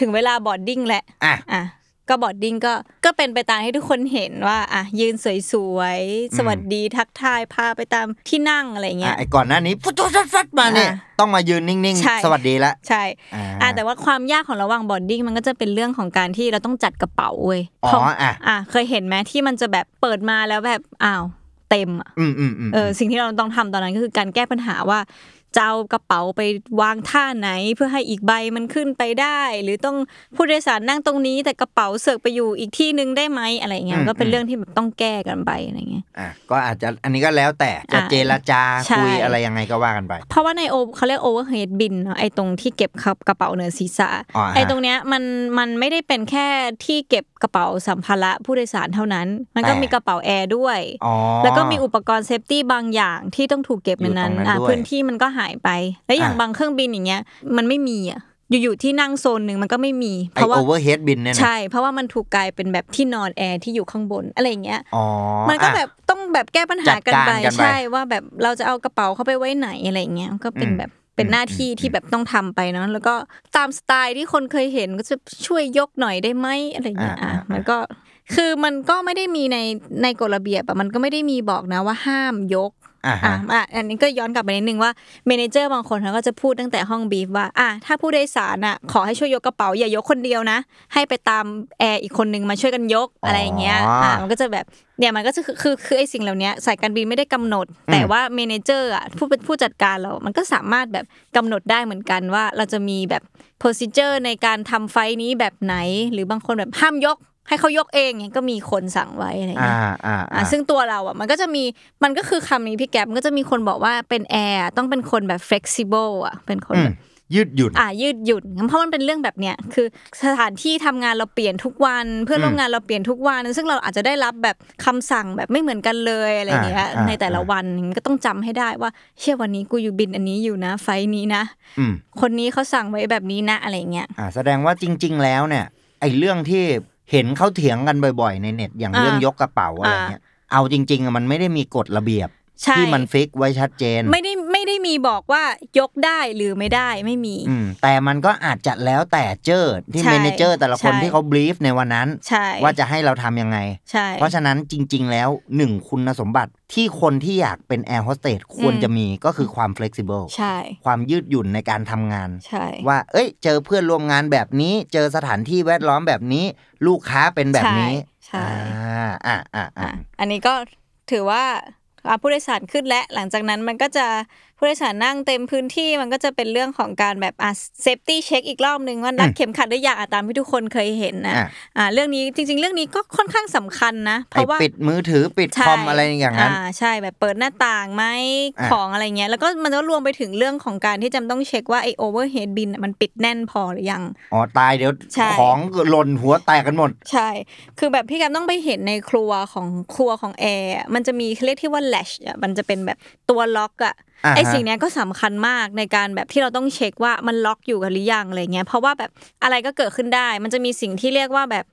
ถึงเวลา boarding แหละอะอะ ก็ boarding ก็ก็เป็นไปตามให้ทุกคนเห็นว่าอะยืนสวยๆ สวัสดีทักทายพาไปตามที่นั่งอะไรเงี้ยอะไอ้ก่อนหน้านี้ฟุดฟุดฟัดมาเนี่ยอะต้องมายืนนิ่งใช่ๆสวัสดีละใช่อ่าอะแต่ว่าความยากของระหว่าง boarding มันก็จะเป็นเรื่องของการที่เราต้องจัดกระเป๋าเว้ยอ๋อเพราะอะอะเคยเห็นไหมที่มันจะแบบเปิดมาแล้วแบบอ้าวเต็มอะอืมอืมอืมเออสิ่งที่เราต้องทำตอนนั้นก็คือการแก้ปัญหาว่า จะเอากระเป๋าไปวางท่าไหน เพื่อให้อีกใบมันขึ้นไปได้ หรือต้องผู้โดยสารนั่งตรงนี้ แต่กระเป๋าเสือกไปอยู่อีกที่นึงได้ไหมอะไรเงี้ยมันก็เป็นเรื่องที่แบบต้องแก้กันไปอะไรเงี้ยอะก็อาจจะอันนี้ก็แล้วแต่จะอะเจรจาใช่คุยอะไรยังไงก็ว่ากันไป เพราะว่าในโอเขาเรียกโอเวอร์เฮดบินเนาะไอ้ตรงที่เก็บครับกระเป๋าเหนือศีรษะอ๋อฮะไอ้ตรงเนี้ยมันมันไม่ได้เป็นแค่ที่เก็บกระเป๋าสัมภาระผู้โดยสารเท่านั้น มันก็แต่มีกระเป๋าแอร์ด้วยอ๋อแล้วก็มีอุปกรณ์ safety บางอย่างที่ต้องถูกเก็บในนั้นอยู่ตรงนั้นอะด้วยพื้นที่มันก็หายไป แล้วอย่างอะบางเครื่องบินอย่างเงี้ยมันไม่มีอะอยู่ๆที่นั่งโซนหนึ่งมันก็ไม่มี เพราะว่าไอ over head bin เนี่ยนะใช่ เพราะว่ามันถูกกลายเป็นแบบที่นอนแอร์ที่อยู่ข้างบนอะไรอย่างเงี้ยอ๋อมันก็อะแบบต้องแบบแก้ปัญหากันไปจัดการกันไปใช่ว่าแบบเราจะเอากระเป๋าเข้าไปไว้ไหนอะไรอย่างเงี้ยก็เป็นอืมแบบเป็นหน้าที่ที่แบบต้องทำไปเนาะแล้วก็ตามสไตล์ที่คนเคยเห็นก็จะช่วยยกหน่อยได้ไหมอะไรเงี้ยอ่าอะอ่ามันก็คือมันก็ไม่ได้มีในในกฎระเบียบอะมันก็ไม่ได้มีบอกนะว่าห้ามยก อ่าอะฮะอะอันนี้ก็ย้อนกลับไปนิดนึงว่า manager บางคนเขาก็จะพูดตั้งแต่ห้องบีฟว่าอะถ้าผู้โดยสารอะขอให้ช่วยยกกระเป๋าอย่ายกคนเดียวนะ ให้ไปตามแอร์อีกคนนึงมาช่วยกันยกอะไรอย่างเงี้ยอะมันก็จะแบบเนี่ยมันก็จะคือคือคือไอ้สิ่งเหล่านี้สายการบินไม่ได้กำหนด แต่ว่า manager อะผู้เป็นผู้จัดการเรา มันก็สามารถแบบกำหนดได้เหมือนกันว่าเราจะมีแบบ procedure ในการทำไฟล์นี้แบบไหน หรือบางคนแบบห้ามยก ให้เขายกเองเนี่ยก็มีคนสั่งไว้อะไรอย่างอ่าเงี้ยอ่าอะซึ่งตัวเราอะมันก็จะมีมันก็คือคำนี้พี่แก๊ปมันก็จะมีคนบอกว่าเป็นแอร์ต้องเป็นคนแบบ flexible อะเป็นคนอืแบมบยืดหยุ่นอะยืดหยุ่นเพราะมันเป็นเรื่องแบบเนี้ยคือสถานที่ทำงานเราเปลี่ยนทุกวัน เพื่อนร่วมงานเราเปลี่ยนทุกวัน ซึ่งเราอาจจะได้รับแบบคำสั่งแบบไม่เหมือนกันเลยอะไรอย่างเงี้ยอ่าอ่าในแต่ละวันมันก็ต้องจำให้ได้ว่า เชื่อวันนี้กูอยู่บินอันนี้อยู่นะ flight นี้นะอืมคนนี้เขาสั่งไว้แบบนี้นะอะไรเงี้ยอ่าแสดงว่าจริง ๆ แล้วเนี่ยไอ้เรื่องที่ เห็นเขาเถียงกันบ่อยๆ ในเน็ตอย่างอ่าเรื่องยกกระเป๋าอะไรเงี้ย เอาจริงๆอะมันไม่ได้มีกฎระเบียบใช่ ที่มัน fix ไว้ชัดเจน ไม่ได้ไม่ได้มีบอกว่ายกได้หรือไม่ได้ไม่มีอืมแต่มันก็อาจจะแล้วแต่เจอที่ใช่ manager แต่ละคนใช่ที่เขา brief ในวันนั้นใช่ว่าจะให้เราทำยังไงใช่เพราะฉะนั้นจริง ๆ แล้วหนึ่งคุณสมบัติที่คนที่อยากเป็นแอร์โฮสเตสควรอืมจะมีก็คือความ flexible ใช่ความยืดหยุ่นในการทำงานใช่ว่า เอ้ย เจอเพื่อนร่วมงานแบบนี้ เจอสถานที่แวดล้อมแบบนี้ ลูกค้าเป็นแบบนี้ใช่อ่าอ่าอ่าอ่าอะอันนี้ก็ถือว่าอะ ผู้โดยสารขึ้นและหลังจากนั้นมันก็จะ ผู้โดยสารนั่งเต็มพื้นที่มันก็จะเป็นเรื่องของการแบบอะ safety check อีกรอบหนึ่งว่ารัดเข็มขัดหรือยังอะตามที่ทุกคนเคยเห็นนะอะอ่าเรื่องนี้จริง ๆ เรื่องนี้ก็ค่อนข้างสำคัญนะ ไอ้ราะว่าปิดมือถือปิดใช่คอมอะไรอย่างนั้นอ่าใช่แบบเปิดหน้าต่างไหมอะของอะไรเงี้ยแล้วก็มันก็รวมไปถึงเรื่องของการที่จำต้องเช็คว่าไอ overhead bin มันปิดแน่นพอหรือยังอ๋อตายเดี๋ยวใช่ของหล่นหัวแตกกันหมด ใช่ คือแบบพี่แกมต้องไปเห็นในครัวของครัวของแอร์อะมันจะมีเขาเรียกที่ว่า latch อะมันจะเป็นแบบตัวล็อกอะอ่าฮะ ไอสิ่งเนี้ยก็สำคัญมากในการแบบที่เราต้องเช็คว่ามันล็อกอยู่กันหรือยังอะไรเงี้ยเพราะว่าแบบอะไรก็เกิดขึ้นได้ มันจะมีสิ่งที่เรียกว่าแบบ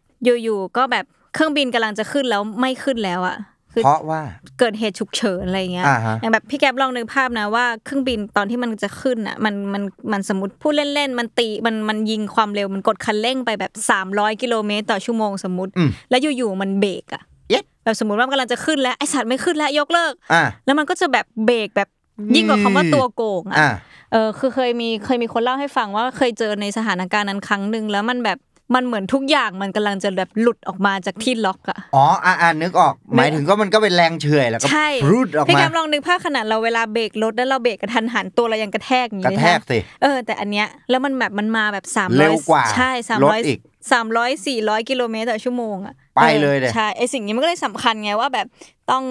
อยู่ๆก็แบบเครื่องบินกำลังจะขึ้นแล้วไม่ขึ้นแล้วอะคือเพราะว่าเกิดเหตุฉุกเฉินอะไรเงี้ยอ่าฮะอย่างแบบพี่แกมลองนึกภาพนะว่าเครื่องบินตอนที่มันจะขึ้นอะมันมันมันสมมติพูดเล่นๆมันตีมันมันยิงความเร็วมันกดคันเร่งไปแบบ 300 กิโลเมตรต่อชั่วโมงสมมติอืมแล้วอยู่ๆมันเบรกอะเอ๊ะแบบสมมติว่ามันกำลังจะขึ้นแล้วไอสัตว์ไม่ขึ้นแล้วยกเลิกอ่าแล้วมันก็จะแบบเบรกแบบ ยิ่งกว่าคำว่าตัวโกงอ่าอะเออคือเคยมีเคยมีคนเล่าให้ฟังว่าเคยเจอในสถานการณ์นั้นครั้งหนึ่งแล้วมันแบบมันเหมือนทุกอย่างมันกำลังจะแบบหลุดออกมาจากที่ล็อกอะอ๋ออ่าอ่านึกออก หมายถึงก็มันก็เป็นแรงเฉื่อยแล้วก็ใช่รูดออกพี่มาแกมลองนึกภาพขนาดเราเวลาเบรกรถแล้วเราเบรกกระทันหันตัวเรายังกระแทกอย่างกระนี้แทเลยกนะสิ เออแต่อันเนี้ยแล้วมันแบบมันมาแบบสามเร็ร้อยวกว่าใช่สามรร้อยถอีกสามร้อยสี่ร้อยกิโลเมตรต่อชั่วโมงอะ ไปเลยเนี่ยใช่ไอสิ่งนี้มันก็เลยสำคัญไงว่าแบบต้อง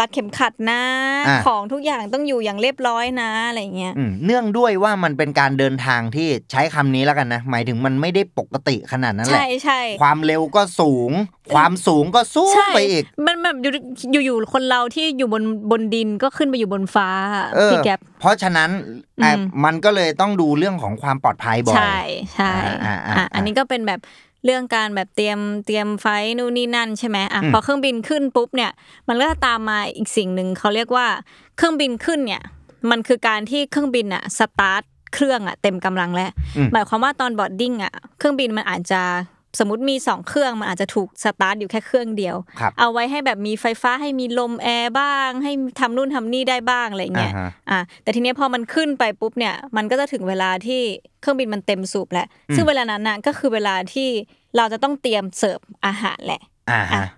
รัดเข็มขัดนะอะของทุกอย่างต้องอยู่อย่างเรียบร้อยนะอะไรเงี้ยอืมเนื่องด้วยว่ามันเป็นการเดินทางที่ใช้คำนี้แล้วกันนะ หมายถึงมันไม่ได้ปกติขนาดนั้นแหละใช่ใช่ความเร็วก็สูง ความสูงก็สูงใช่ไปอีก มันแบบอยู่อยู่ๆคนเราที่อยู่บนบนดินก็ขึ้นไปอยู่บนฟ้าเออพี่แก๊ปเพราะฉะนั้นอืมอะมันก็เลยต้องดูเรื่องของความปลอดภัยบ่อยใช่ใช่อ่าอ่าอะอ่าอันนี้ก็เป็นแบบ เรื่องการแบบเตรียมเตรียม flight นู่นนี่นั่นใช่ไหมอะอืมพอเครื่องบินขึ้นปุ๊บเนี่ย มันก็จะตามมาอีกสิ่งหนึ่งเขาเรียกว่าเครื่องบินขึ้นเนี่ย มันคือการที่เครื่องบินอะสตาร์ทเครื่องอะเต็มกำลังแล้วอืมหมายความว่าตอน boarding อะเครื่องบินมันอาจจะ สมมติมีสองเครื่องมันอาจจะถูกสตาร์ทอยู่แค่เครื่องเดียวครับเอาไว้ให้แบบมีไฟฟ้าให้มีลมแอร์บ้าง ให้ทำนู่นทำนี่ได้บ้างอะไรเงี้ยอ่าฮะอะแต่ทีเนี้ยพอมันขึ้นไปปุ๊บเนี่ยมันก็จะถึงเวลาที่เครื่องบินมันเต็มสูบแหละซึ่งเวลานั้นน่ะก็คือเวลาที่เราจะต้องเตรียมเสิร์ฟอาหารแหละอ่าอะฮะ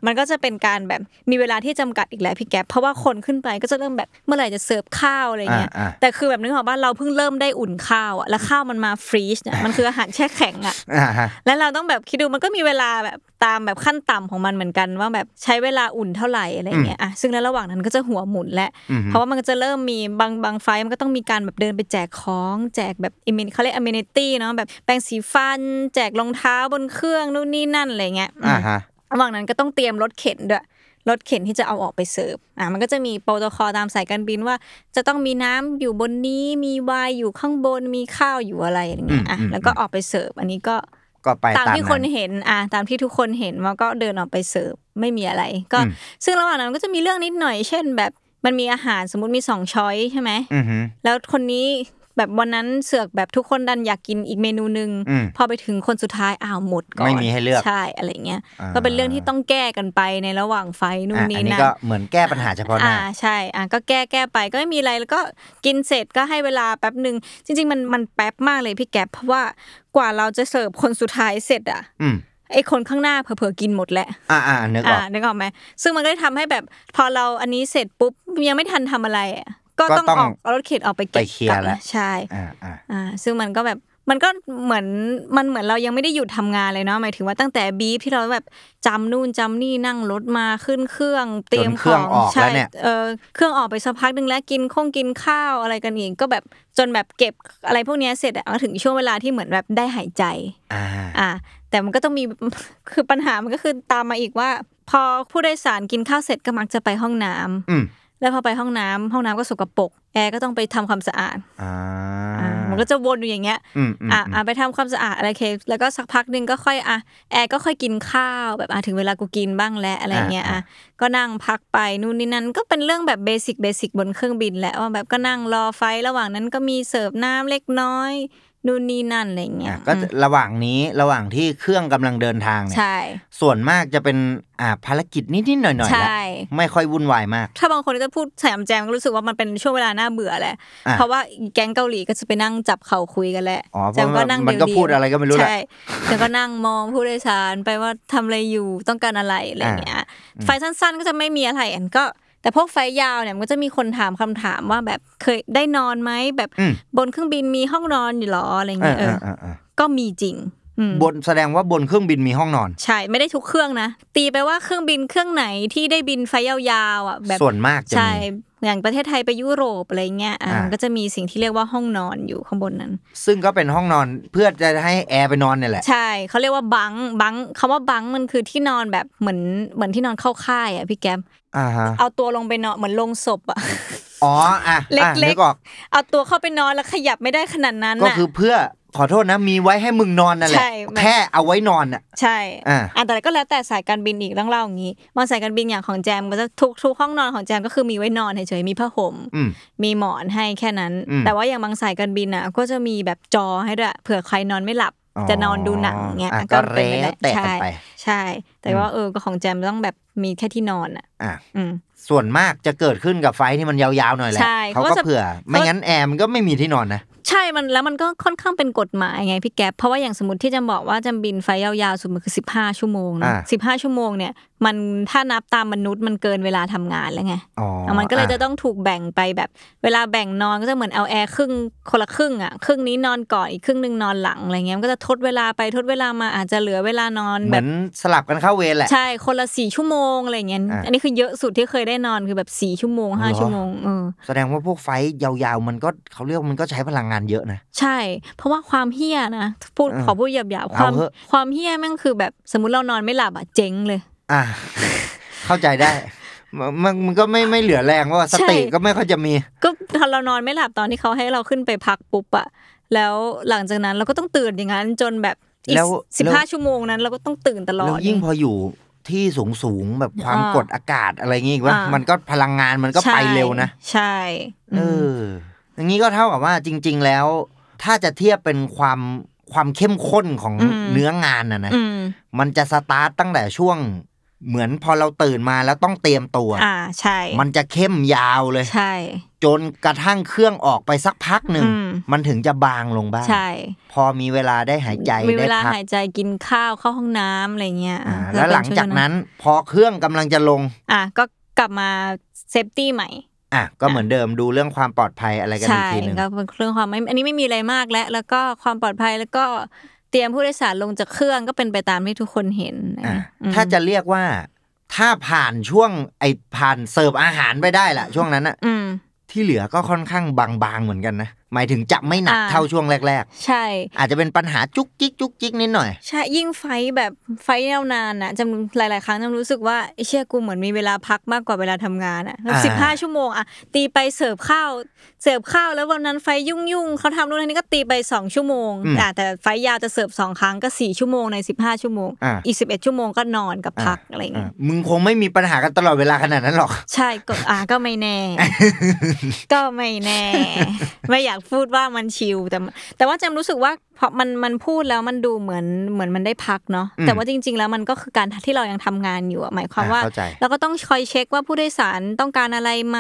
มันก็จะเป็นการแบบมีเวลาที่จำกัดอีกแล้วพี่แก๊ปเพราะว่าคนขึ้นไปก็จะเริ่มแบบเมื่อไหร่จะเสิร์ฟข้าวอะไรเงี้ยอ่าอ่าแต่คือแบบนึกออกว่าเราเพิ่งเริ่มได้อุ่นข้าวอะแล้วข้าวมันมา freeze เนี่ยมันคืออาหารแช่แข็งอะอ่าฮะแล้วเราต้องแบบคิดดูมันก็มีเวลาแบบตามแบบขั้นต่ำของมันเหมือนกันว่าแบบใช้เวลาอุ่นเท่าไหร่อะไรเงี้ยอะซึ่งแล้วระหว่างนั้นก็จะหัวหมุนและอืมเพราะว่ามันก็จะเริ่มมีบางบาง flight มันก็ต้องมีการแบบเดินไปแจกของแจกแบบอิมเขาเรียก amenity เนาะแบบแปรงสีฟัน แจกรองเท้าบนเครื่องนู่นนี่นั่นอะไรเงี้ยอืมอ่าฮะ ระหว่างนั้นก็ต้องเตรียมรถเข็นด้วยรถเข็นที่จะเอาออกไปเสิร์ฟอะมันก็จะมีโปรโตคอลตามสายการบินว่า จะต้องมีน้ำอยู่บนนี้มีไวน์อยู่ข้างบนมีข้าวอยู่อะไรอย่างเงี้ยอะอืมอืมแล้วก็ออกไปเสิร์ฟอันนี้ก็ก็ไปตามตามที่คนนั้นเห็นอะตามที่ทุกคนเห็นว่าก็เดินออกไปเสิร์ฟไม่มีอะไร ก็อืมซึ่งระหว่างนั้นก็จะมีเรื่องนิดหน่อย เช่นแบบมันมีอาหารสมมติมีสอง choice ใช่ไหมอือฮึแล้วคนนี้ แบบวันนั้นเสือกแบบทุกคนดันอยากกินอีกเมนูหนึ่งอืมพอไปถึงคนสุดท้ายอ้าวหมดก่อนไม่มีให้เลือกใช่อะไรเงี้ยอ่าก็เป็นเรื่องที่ต้องแก้กันไปในระหว่างไฟนู่นอะนี่อันนี้นั่นก็เหมือนแก้ปัญหาเฉพาะหน้าอ่าใช่อะก็แก้แก้ไปก็ไม่มีอะไรแล้วก็กินเสร็จก็ให้เวลาแป๊บหนึ่งจริง ๆ มันมันแป๊บมากเลยพี่แก๊ปเพราะว่ากว่าเราจะเสิร์ฟคนสุดท้ายเสร็จอะอืมไอ้คนข้างหน้าเผลอๆกินหมดแหละ อ่าอ่านึกออ่าอกนึกออกไหมซึ่งมันก็ได้ทำให้แบบพอเราอันนี้เสร็จปุ๊บยังไม่ทันทำอะไรอะ ก็ก็ต้องต้องออกเอารถเข็นออกไปเก็บไปเคลียร์กบแล้วใช่อ่าอ่าอ่าซึ่งมันก็แบบมันก็เหมือนมันเหมือนเรายังไม่ได้หยุดทำงานเลยเนาะหมายถึงว่าตั้งแต่บีฟที่เราแบบจำนู่นจำนี่นั่งรถมาขึ้นเครื่อง เตรียมจนเคขรื่อองงออกใช่แล้วเนี่ยเออเครื่องออกไปสักพักหนึ่งแล้วกินคงกินข้าวอะไรกันอีกก็แบบจนแบบเก็บอะไรพวกเนี้ยเสร็จอะก็ถึงช่วงเวลาที่เหมือนแบบได้หายใจอ่าอ่าแต่มันก็ต้องมีคือปัญหามันก็คือตามมาอีกว่า พอผู้โดยสารกินข้าวเสร็จก็มักจะไปห้องน้ำอืม แล้วพอไปห้องน้ำห้องน้ำก็สกปรกแอร์ก็ต้องไปทำความสะอาดอ่าอ่ามันก็จะวนอยู่อย่างเงี้ยอืมอืมอะอืมอะไปทำความสะอาดอะไรเคแล้วก็สักพักหนึ่งก็ค่อยอะแอร์ก็ค่อยกินข้าวแบบอะถึงเวลากูกินบ้างแล้วอะไรเงี้ยอะก็นั่งพักไปนู่นนี่นั่นก็เป็นเรื่องแบบ basic basic บนเครื่องบินแหละว่าแบบก็นั่งรอ flight ระหว่างนั้นก็มีเสิร์ฟน้ำเล็กน้อย นู่นนี่นั่นอะไรเงี้อะยก็อืมระหว่างนี้ระหว่างที่เครื่องกำลังเดินทางเนี่ยใช่ ส่วนมากจะเป็นอ่าภารกิจนิดๆหน่อยๆใช่แล้วไม่ค่อยวุ่นวายมาก ถ้าบางคนก็จะพูดแสมแจมก็รู้สึกว่ามันเป็นช่วงเวลาน่าเบื่อแหละอะเพราะว่าแก๊งเกาหลีก็จะไปนั่งจับเข่าคุยกันแหละอ๋อเพแจราะมก็นั่งมันก็เดียวๆพูดอะไรก็ไม่รู้แหละใช่แล้วก็นั่งมองผู้โดยสารไปว่าทำอะไรอยู่ต้องการอะไรอะไรอย่างเงี้ยไฟสั้น ๆ ก็จะไม่มีอะไรอันก็ แต่พวกไฟยาวเนี่ยมันก็จะมีคนถามคำถามว่าแบบเคยได้นอนไหมแบบอืมบนเครื่องบินมีห้องนอนอยู่หรออะไรเอเงี้อยเอเอออเออเออก็มีจริงอืมบนแสดงว่าบนเครื่องบินมีห้องนอน ใช่ไม่ได้ทุกเครื่องนะ ตีไปว่าเครื่องบินเครื่องไหนที่ได้บินไฟยาวๆอะแบบส่วนมากจะใช่มี อย่างประเทศไทยไปยุโรปอะไรเงี้ยอะอ่ามัมันก็จะมีสิ่งที่เรียกว่าห้องนอนอยู่ข้างบนนั้น ซึ่งก็เป็นห้องนอนเพื่อจะให้แอร์ไปนอนเนี่ยแหละ ใช่เขาเรียกว่าบังบังคำว่าบังมันคือที่นอนแบบเหมือนเหมือนที่นอนเข้าค่ายอะพี่แก๊มอ่าฮะเอาตัวลงไปนอนเหมือนลงศพอะ อ๋ออะเล็กอะๆนึกออกเอาตัวเข้าไปนอนแล้วขยับไม่ได้ขนาดนั้นก็น่ะคือเพื่อขอโทษนะมีไว้ให้มึงนอนนั่นแหละใช่แค่เอาไว้นอนอะใช่อ่าอะแต่ก็แล้วแต่สายการบินอีกต้องเล่าอย่างนี้บางสายการบินอย่างของแจมก็จะทุกทุกห้องนอนของแจมก็คือมีไว้นอนเฉยๆมีผ้าห่มอืมมีหมอนให้แค่นั้นอืมแต่ว่าอย่างบางสายการบินอะก็จะมีแบบจอให้ด้วยเผื่อใครนอนไม่หลับอ๋อจะนอนดูหนังเงี้ยอะก็ก็เป็นไปได้แล้วแต่กันใช่ไปใช่ แต่ว่าเออก็ของแจมต้องแบบมีแค่ที่นอนอะอะอืม ส่วนมากจะเกิดขึ้นกับไฟที่มันยาวๆหน่อยแหละใช่เขาเขาก็จะเผื่อ ไม่งั้นแอร์มันก็ไม่มีที่นอนนะใช่มันแล้วมันก็ค่อนข้างเป็นกฎหมายไงพี่แก๊ปเพราะว่าอย่างสมมติที่จะบอกว่าจำบินไฟยาวๆสุดมันคือสิบห้าชั่วโมงนะอ่าสิบห้าชั่วโมงเนี่ยมันถ้านับตามมนุษย์มันเกินเวลาทำงานแล้วไงอ๋ออะมันก็เลยอ่จะต้องถูกแบ่งไปแบบเวลาแบ่งนอนก็จะเหมือนเอาแอร์ครึ่งคนละครึ่งอะครึ่งนี้นอนก่อนอีกครึ่งหนึ่งนอนหลังอะไรเงี้ยมันก็จะทดเวลาไปทดเวลามาอาจจะเหลือเวลานอนเหแบมือบนสลับกันเข้าเวรแหละใช่คนละสี่ชั่วโมงอะไรเงี้ยอะอันนี้คือเยอะสุดที่เคยได้นอนคือแบบสี่ชั่วโมงห้าเหรอชั่วโมงเออแสดงว่าพวกไฟยาวๆ มันก็เขาเรียกว่ามันก็ใช้พลังงานเยอะนะ ใช่ เพราะว่าความเฮี้ยนะพูดเออขอพูดหยาบๆความเอาเถอะความเฮี้ยแม่งคือแบบสมมติเรานอนไม่หลับอะเจ๊งเลย อะเข้าใจได้มันมันมันก็ไม่ไม่เหลือแรงว่าสติใช่ก็ไม่ค่อยจะมี ก็พอเรานอนไม่หลับตอนที่เขาให้เราขึ้นไปพักปุ๊บอะแล้วหลังจากนั้นเราก็ต้องตื่นอย่างนั้นจนแบบอีกแล้วสิบแล้วห้าชั่วโมงนั้น เราก็ต้องตื่นตลอแล้วดยิ่งพออยู่ ที่สูงสูงๆแบบความอ่ากดอากาศอะไรอย่างงี้อีกว่าอ่ามัมันก็พลังงานมันก็ไปเร็วนะ ใช่เอมออย่างนี้ก็เท่ากับว่าจริง ๆ แล้ว ถ้าจะเทียบเป็นความความเข้มข้นของอืมเนื้องานนะนะอืมมันจะสตาร์ตตั้งแต่ช่วง เหมือนพอเราตื่นมาแล้วต้องเตรียมตัว อ่าใช่ มันจะเข้มยาวเลย ใช่ จนกระทั่งเครื่องออกไปสักพักหนึ่งอืมมันถึงจะบางลงบ้างใช่ พอมีเวลาได้หายใจได้มีเวลาพักหายใจกินข้าวเข้าห้องน้ำอะไรเงี้ยอ่าอะแล้วหลังจากนั้น พอเครื่องกำลังจะลง อะก็กลับมา safety ใหม่อะก็เหมือนเดิมดูเรื่องความปลอดภัยอะไรกันอีกทีหนึ่งใช่ก็เป็นเรื่องความไม่อันนี้ไม่มีอะไรมากแล้ว แล้วก็ความปลอดภัยแล้วก็เตรียมผู้โดยสารลงจากเครื่องก็เป็นไปตามที่ทุกคนเห็นอะอืมถ้าจะเรียกว่าถ้าผ่านช่วงไอ้ผ่านเสิร์ฟอาหารไปได้ละช่วงนั้นอะอืม ที่เหลือก็ค่อนข้างบางๆเหมือนกันนะ หมายถึงจะไม่หนักอ่าเท่าช่วงแรกใช่ๆอาจจะเป็นปัญหาจุกจิกจุกจิกนิดหน่อย ใช่ ยิ่งไฟท์แบบไฟท์ยาวนานอะจำหลาย ๆ ครั้งจำรู้สึกว่าไอ้เชี่ยกูเหมือนมีเวลาพักมากกว่าเวลาทำงานอะอ่าสิบห้าชั่วโมงอะตีไปเสิร์ฟข้าวเสิร์ฟข้าวแล้ววันนั้นไฟยุ่งยุ่งๆเขาทำนู่นนี่ก็ตีไปสองชั่วโมงอะแต่ไฟท์ยาวจะเสิร์ฟสองครั้งก็สี่ชั่วโมงในสิบห้าชั่วโมงอ่าอีกสิบเอ็ดชั่วโมงก็นอนกับพักอะไรอะเงี้ยมึงคงไม่มีปัญหากันตลอดเวลาขนาดนั้นหรอก ใช่ก็อะก็ไม่แน่ ก็ไม่แน่ ไม่อยากากพูดว่ามัน chill แต่แต่ว่าแจมรู้สึกว่าพอมันมันพูดแล้วมันดูเหมือนเหมือนมันได้พักเนาะอืมแต่ว่าจริง ๆ แล้วมันก็คือการที่เรายังทำงานอยู่อะหมายความว่าอ่าเข้าใจเราก็ต้องคอยเช็คว่าผู้โดยสารต้องการอะไรไหม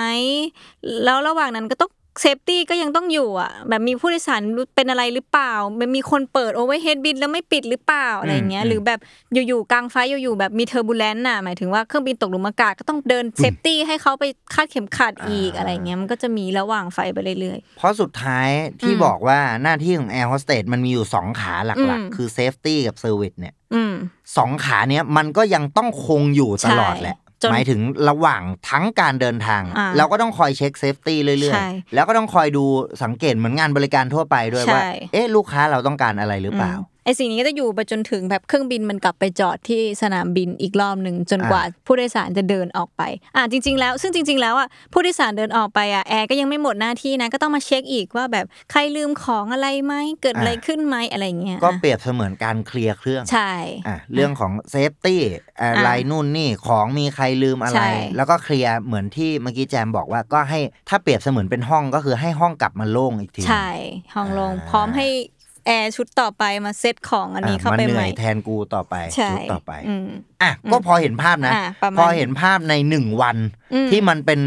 แล้วระหว่างนั้นก็ต้อง safety ก็ยังต้องอยู่อะ แบบมีผู้โดยสารเป็นอะไรหรือเปล่ามันมีคนเปิด overhead bin แล้วไม่ปิดหรือเปล่าอะไรเงี้ยอืมหรือแบบอยู่ๆกลาง flight อยู่ๆแบบมี turbulence น่ะหมายถึงว่าเครื่องบินตกหลุมอากาศก็ต้องเดิน safety ให้เขาไปคาดเข็มขัดอีกอะไรเงี้ยมันก็จะมีระหว่างไฟไปเรื่อยเพราะสุดท้ายที่อืมบอกว่าหน้าที่ของแอร์โฮสเตสมันมีอยู่2ขาหลักอืมๆคือ safety กับ service เนี่ยๆอืมสองขาเนี้ยมันก็ยังต้องคงอยู่ตลอดแหละใช่จน หมายถึงระหว่างทั้งการเดินทางอ่าเราก็ต้องคอยเช็ค safety เรื่อยใช่ๆแล้วก็ต้องคอยดูสังเกตเหมือนงานบริการทั่วไปด้วยใช่ว่า เอ๊ะลูกค้าเราต้องการอะไรหรือเปล่ามไอ สิ่งนี้ก็จะอยู่ไปจนถึงแบบเครื่องบินมันกลับไปจอดที่สนามบินอีกรอบหนึ่งจนกว่าผู้โดยสารจะเดินออกไป อ่าจริง ๆ แล้วซึ่งจริง ๆ แล้วอะผู้โดยสารเดินออกไปอะแอร์ก็ยังไม่หมดหน้าที่นะก็ต้องมาเช็คอีกว่าแบบใครลืมของอะไรไหมเกิดอะไรอ่าขึ้นไหมอะไรเงี้ยก็เปรียบเสมือนการเคลียร์เครื่องใช่อะเรื่องของ safety อะไรนู่นนี่ของมีใครลืมอะไรใช่แล้วก็เคลียร์เหมือนที่เมื่อกี้แจมบอกว่าก็ให้ถ้าเปรียบเสมือนเป็นห้องก็คือให้ห้องกลับมาโล่งอีกทีใช่ห้องลงอ่าพร้อมให้ แอร์ชุดต่อไปมาเซตของอันนี้อะเข้ามาไปเหใหนื่ม่อยแทนกูต่อไปใช่ชุดต่อไปอืมอะก็พอเห็นภาพนะอะประมาณพอเห็นภาพในหนึ่งวันอืมที่มันเป็น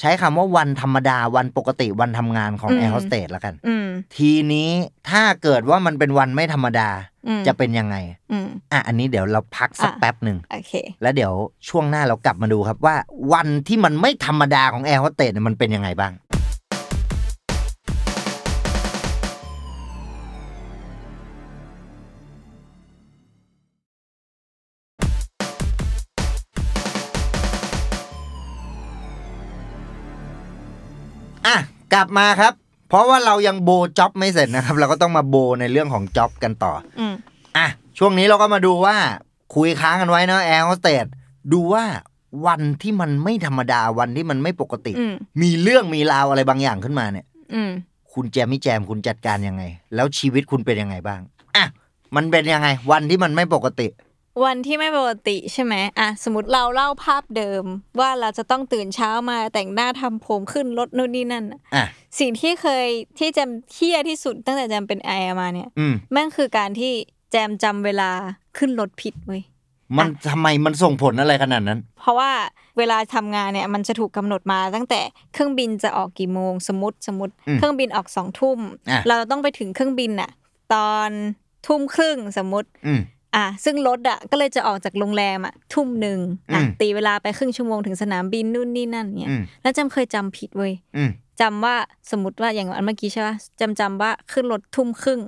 ใช้คำว่าวันธรรมดาวันปกติวันทำงานของอืมแอร์โฮสเตสแล้วกันอืมทีนี้ถ้าเกิดว่ามันเป็นวันไม่ธรรมดาอืมจะเป็นยังไงอืมอะอันนี้เดี๋ยวเราพักสักอะแป๊บหนึ่งโอเคแล้วเดี๋ยวช่วงหน้าเรากลับมาดูครับว่า วันที่มันไม่ธรรมดาของแอร์โฮสเตสเนี่ยมันเป็นยังไงบ้าง กลับมาครับ เพราะว่าเรายังโบจ็อบไม่เสร็จนะครับ เราก็ต้องมาโบในเรื่องของจ็อบกันต่ออืมอะช่วงนี้เราก็มาดูว่าคุยค้างกันไว้เนอะแอร์โฮสเตสดูว่าวันที่มันไม่ธรรมดาวันที่มันไม่ปกติอืมมีเรื่องมีราวอะไรบางอย่างขึ้นมาเนี่ยอืมคุณแจมไม่แจมคุณจัดการยังไง แล้วชีวิตคุณเป็นยังไงบ้างอะมันเป็นยังไง วันที่มันไม่ปกติ วันที่ไม่ปกติใช่ไหมอะสมมติเราเล่าภาพเดิม ว่าเราจะต้องตื่นเช้ามาแต่งหน้าทำผมขึ้นรถนู่นนี่นั่นน่ะอะสิ่งที่เคยที่แจมเหี้ยที่สุดตั้งแต่แจมเป็นแอร์มาเนี่ยอืมแม่งคือการที่แจมจำเวลาขึ้นรถผิดเว้ยมันทำไมมันส่งผลอะไรขนาดนั้น เพราะว่าเวลาทำงานเนี่ยมันจะถูกกำหนดมาตั้งแต่เครื่องบินจะออกกี่โมง สมมติสมมติอืมเครื่องบินออกสองทุ่มอะเราต้องไปถึงเครื่องบินน่ะ ตอนทุ่มครึ่งสมมติ อืมอะซึ่งรถอะก็เลยจะออกจากโรงแรมอะทุ่มหนึ่งอะอืมตีเวลาไปครึ่งชั่วโมงถึงสนามบินนู่นนี่นั่นเนี่ยอืมแล้วแจมเคยจำผิดเว้ยอืมจำว่าสมมติว่าอย่างอันเมื่อกี้ใช่ป่ะจำจำว่าขึ้นรถทุ่มครึ่ง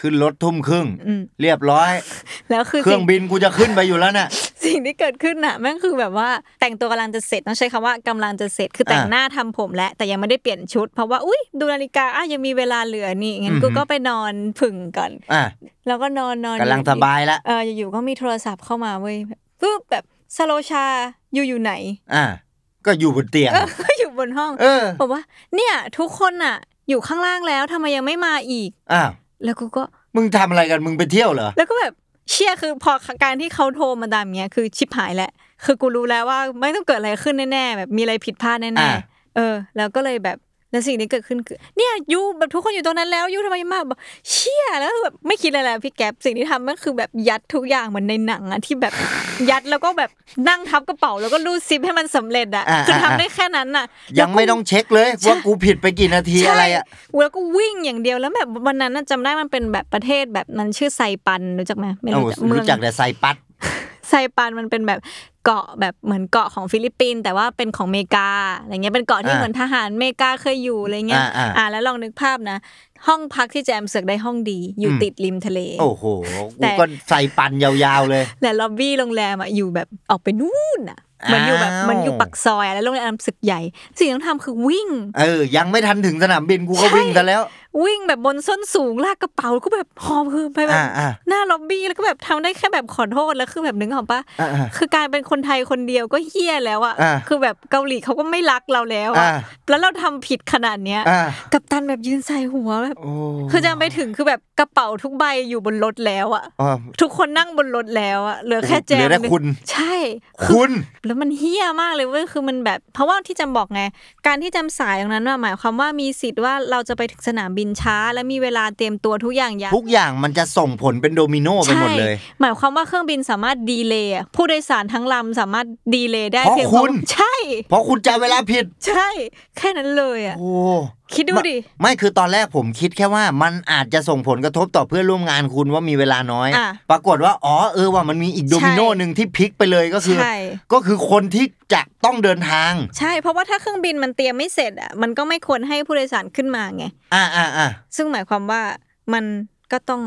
ขึ้นรถทุ่มครึ่งอืมเรียบร้อย แล้วคือเครื่สิ่องบินกูจะขึ้นไปอยู่แล้วเนี่ยสิ่งที่เกิดขึ้นน่ะแม่งคือแบบว่าแต่งตัวกำลังจะเสร็จต้องใช้คำว่ากำลังจะเสร็จคือแต่งอ่าหน้าทำผมแล้วแต่ยังไม่ได้เปลี่ยนชุด เพราะว่าอุ้ยดูนาฬิกาอะยังมีเวลาเหลือนี่งั้นอือหืกูอก็ไปนอนผึ่งก่อนอะแล้วก็นอนนอนกำลังสบายแล้วเอออยู่ๆก็มีโทรศัพท์เข้ามาเว้ยปึ๊บแบบสโลชาอยู่อยู่ไหน อะก็อยู่บนเตียงเออก็อยู่บนห้องเออบอกว่า เนี่ย ทุกคนน่ะ อยู่ข้างล่างแล้วทำไมยังไม่มาอีกอ้าว แล้วกูก็มึงทำอะไรกันมึงไปเที่ยวเหรอแล้วก็แบบเชี่ยคือพอการที่เขาโทรมาดามเงี้ยคือชิบหายแหละ คือกูรู้แล้วว่าไม่ต้องเกิดอะไรขึ้นแน่ๆแบบมีอะไรผิดพลาดแน่อ่าๆเออ แล้วก็เลยแบบ แล้วสิ่งที่เกิดขึ้นคือเนี่ยยูแบบทุกคนอยู่ตรงนั้นแล้วยูทำไมไม่มาบอกเชี่ยแล้วแบบไม่คิดอะไรแล้วพี่แก๊ปสิ่งที่ทำก็คือแบบยัดทุกอย่างเหมือนในหนังอะที่แบบยัดแล้วก็แบบนั่งทับกระเป๋าแล้วก็รูดซิปให้มันสำเร็จอะอ่าคือทำอ่าได้แค่นั้นน่ะยังไม่ต้องเช็คเลยว่ากูผิดไปกี่นาทีอะไรอะใช่แล้วก็วิ่งอย่างเดียวแล้วแบบวันนั้นน่ะจำได้มันเป็นแบบประเทศแบบมันชื่อไซปันรู้จักไหมไม่โอ้รู้จักเมืองรู้จักแต่ไซปรัส ไซปันมันเป็นแบบเกาะแบบเหมือนเกาะของฟิลิปปินส์แต่ว่าเป็นของอเมริกาอะไรเงี้ยเป็นเกาะที่อ่าเหมือนทหารอเมริกาเคยอยู่อะไรเงี้ยอ่าอ่าแล้วลองนึกภาพนะ ห้องพักที่แจมเสือกได้ห้องดี อยู่อืมติดริมทะเล โอ้โหแต่กูก็ใส่ปันยาวๆเลยแต่ล็อบบี้โรงแรมอะอยู่แบบออกไปนู่นอะเหมือนอยู่แบบอ้าวเหมันอยู่ปักซอยอะแล้วโรงแรมศึกใหญ่ สิ่งที่ต้องทำคือวิ่ง เออ ยังไม่ทันถึงสนามบินกูก็ใช่วิ่งซะแล้ว วิ่งแบบบนส้นสูงลากกระเป๋าแล้วก็แบบหอบคือไปแบบอ่าอ่าหน้าล็อบบี้แล้วก็แบบทำได้แค่แบบขอโทษแล้วคือแบบนึกออกปะอ่าอ่าคือการเป็นคนไทยคนเดียวก็เฮี้ยแล้วอะอ่าคือแบบเกาหลีเขาก็ไม่รักเราแล้วอะอ่าแล้วเราทำผิดขนาดเนี้ยอ่ากับตันแบบยืนใส่หัวแบบโอ้คือจะไปถึงคือแบบกระเป๋าทุกใบอยู่บนรถแล้วอะอ๋อทุกคนนั่งบนรถแล้วอะเหลือแค่แจเหลืมอแต่คุณใช่คุณแล้วมันเฮี้ยมากเลยเว้ยคือมันแบบ เพราะว่าที่จำบอกไงการที่จำสายตรงนั้นว่าหมายความว่ามีสิทธิ์ว่าเราจะไปถึงสนามบินบินช้า และมีเวลาเตรียมตัวทุกอย่างอย่างทุกอย่างมันจะส่งผลเป็นโดมิโนไปหมดเลยใช่หมายความว่าเครื่องบินสามารถดีเลย์อะผู้โดยสารทั้งลำสามารถดีเลย์ได้เพราะเพียงคุณใช่ เพราะคุณจำเวลาผิด ใช่ แค่นั้นเลยอะโอ้ คิดดูดิไม่ไม่คือตอนแรกผมคิดแค่ว่ามันอาจจะส่งผลกระทบต่อเพื่อนร่วมงานคุณว่ามีเวลาน้อย อะปรากฏว่าอ๋อเออว่ามันมีอีกโดมิโนใช่หนึ่งที่พลิกไปเลยก็คือ ใช่ ก็คือคนที่จะต้องเดินทาง ใช่ เพราะว่าถ้าเครื่องบินมันเตรียมไม่เสร็จอะมันก็ไม่ควรให้ผู้โดยสารขึ้นมาไง อ่าอ่าอ่าซึ่งหมายความว่ามันก็ต้อง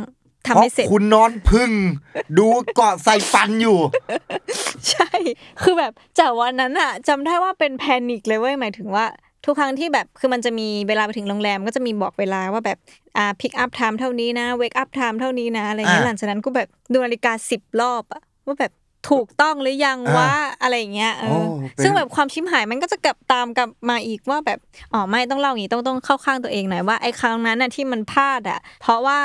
ทำเพราะให้เสร็จ คุณนอนพึ่ง ดูเกาะไซปันอยู่ ใช่ คือแบบจากวันนั้นอะจำได้ว่าเป็น panic เลยเว้ยหมายถึงว่า ทุกครั้งที่แบบคือมันจะมีเวลาไปถึงโรงแรมก็จะมีบอกเวลาว่าแบบอ่า pickup time เท่านี้นะ wake up time เท่านี้นะอะไรเงี้ยอ่าหลังจากนั้นกูแบบดูนาฬิกาสิบรอบอะว่าแบบถูกต้องหรือยังวะอะไรอย่างเงี้ยเอโอ้อเป็นซึ่งแบบความชิบหายมันก็จะกลับตามกลับมาอีกว่าแบบอ๋อไม่ต้องเล่าอย่างนี้ต้องต้องเข้าข้างตัวเองหน่อยว่าไอ้ครั้งนั้นน่ะที่มันพลาดอะเพราะว่า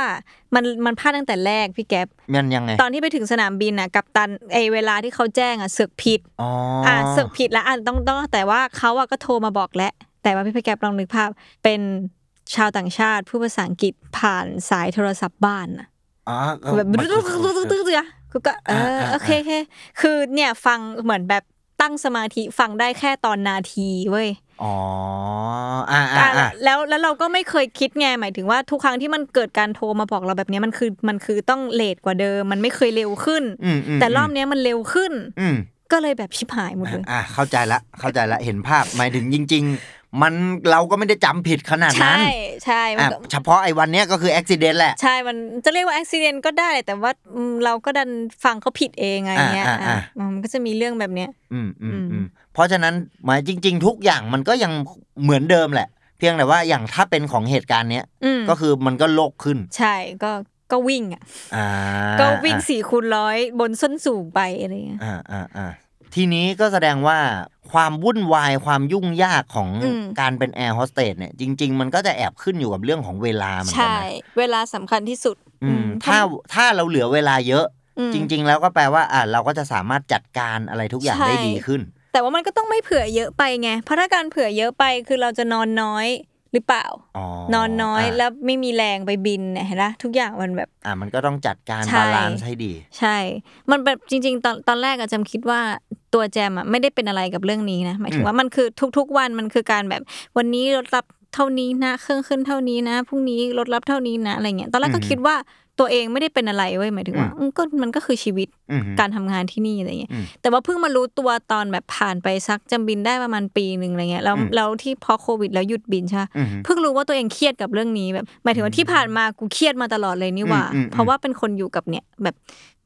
มันมันพลาดตั้งแต่แรกพี่แก๊ปมันยังไงตอนที่ไปถึงสนามบินน่ะกับตันไอเวลาที่เขาแจ้งอะเสือกผิดอ๋ออะเสือกผิดแล้วอะต้องต้องแต่ว่าเขาอะก็โทรมาบอกแล้ว แต่ว่าพี่พี่แกปลองนึกภาพ เป็นชาวต่างชาติผู้ภาษาอังกฤษผ่านสายโทรศัพท์บ้านน่ะอ๋อก็แบบมันตึ๊ดตึ๊ดตึ๊ดตึ๊ดตึ๊ดตึ๊ดกูก็เอออ่าโอเคโอเคคือเนี่ยฟังเหมือนแบบตั้งสมาธิฟังได้แค่ตอนนาทีเว้ยอ๋ออ่าอ่าอ่าแล้วแล้วเราก็ไม่เคยคิดไงหมายถึงว่าทุกครั้งที่มันเกิดการโทรมาบอกเราแบบเนี้ยมันคือมันคือต้องเลทกว่าเดิม มันไม่เคยเร็วขึ้นอืมอืมแต่รอบเนี้ยมันเร็วขึ้นอืมก็เลยแบบชิบหายหมดเลยอ่าเข้าใจละเข้าใจละเห็นภาพหมายถึงจริง ๆ มันเราก็ไม่ได้จำผิดขนาดนั้น ใช่ใช่มันอะก็เฉพาะไอ้วันเนี้ยก็คืออุบิเหตุแหละ ใช่ มันจะเรียกว่าอุบิเหตุก็ได้ แต่ว่าอืมเราก็ดันฟังเขาผิดเองไงเงี้ยอ่าอ่าอะมันก็จะมีเรื่องแบบเนี้ยอืมอืมอืมอืมเพราะฉะนั้นหมายจริง ๆ ทุกอย่างมันก็ยังเหมือนเดิมแหละ เพียงแต่ว่าอย่างถ้าเป็นของเหตุการณ์เนี้ยอืมก็คือมันก็โลกขึ้น ใช่ก็ก็วิ่งอะอ่าก็วิ่งสี่คูณร้อยบนส้นสูงไปอะไรเงี้ยอ่าอ่าอ่า ทีนี้ก็แสดงว่าความวุ่นวายความยุ่งยากของอืมการเป็นแอร์โฮสเตสเนี่ยจริง ๆ มันก็จะแอบขึ้นอยู่กับเรื่องของเวลาเหมือนกันใช่นะเวลาสำคัญที่สุดอืมอืมถ้าถ้าเราเหลือเวลาเยอะอืมจริง ๆ แล้วก็แปลว่าอ่าเราก็จะสามารถจัดการอะไรทุกอย่างใช่ได้ดีขึ้น แต่ว่ามันก็ต้องไม่เผื่อเยอะไปไงเพราะถ้าการเผื่อเยอะไปคือเราจะนอนน้อย หรือเปล่าอ๋อนอนน้อยะแล้วไม่มีแรงไปบินเนี่ยเห็นปะทุกอย่างมันแบบ อ่ามันก็ต้องจัดการใช่ balance ให้ดี ใช่ มันแบบจริง ๆ ตอนตอนแรกอะแจมคิดว่าตัวแจมอะไม่ได้เป็นอะไรกับเรื่องนี้นะอืมหมายถึงมว่ามันคือทุก ๆ วันมันคือการแบบวันนี้รถรับเท่านี้นะเครื่องขึ้นเท่านี้นะพรุ่งนี้รถรับเท่านี้นะอะไรเงี้ยตอนแรกก็คิดว่าตัวเองไม่ได้เป็นอะไรเว้ยหมายถึงว่าอืมก็มันก็คือชีวิตอืมการทำงานที่นี่อะไรเงี้ยอืมแต่ว่าเพิ่งมารู้ตัวตอนแบบผ่านไปสักจำบินได้ประมาณปีหนึ่งอะไรเงี้ยแล้วอืมแล้วที่พอโควิด แล้วหยุดบินใช่ปะอืมเพิ่งรู้ว่าตัวเองเครียดกับเรื่องนี้แบบหมายถึงว่าที่ผ่านมากูเครียดมาตลอดเลยนี่หว่าอืมอืมเพราะว่าเป็นคนอยู่กับเนี่ยแบบ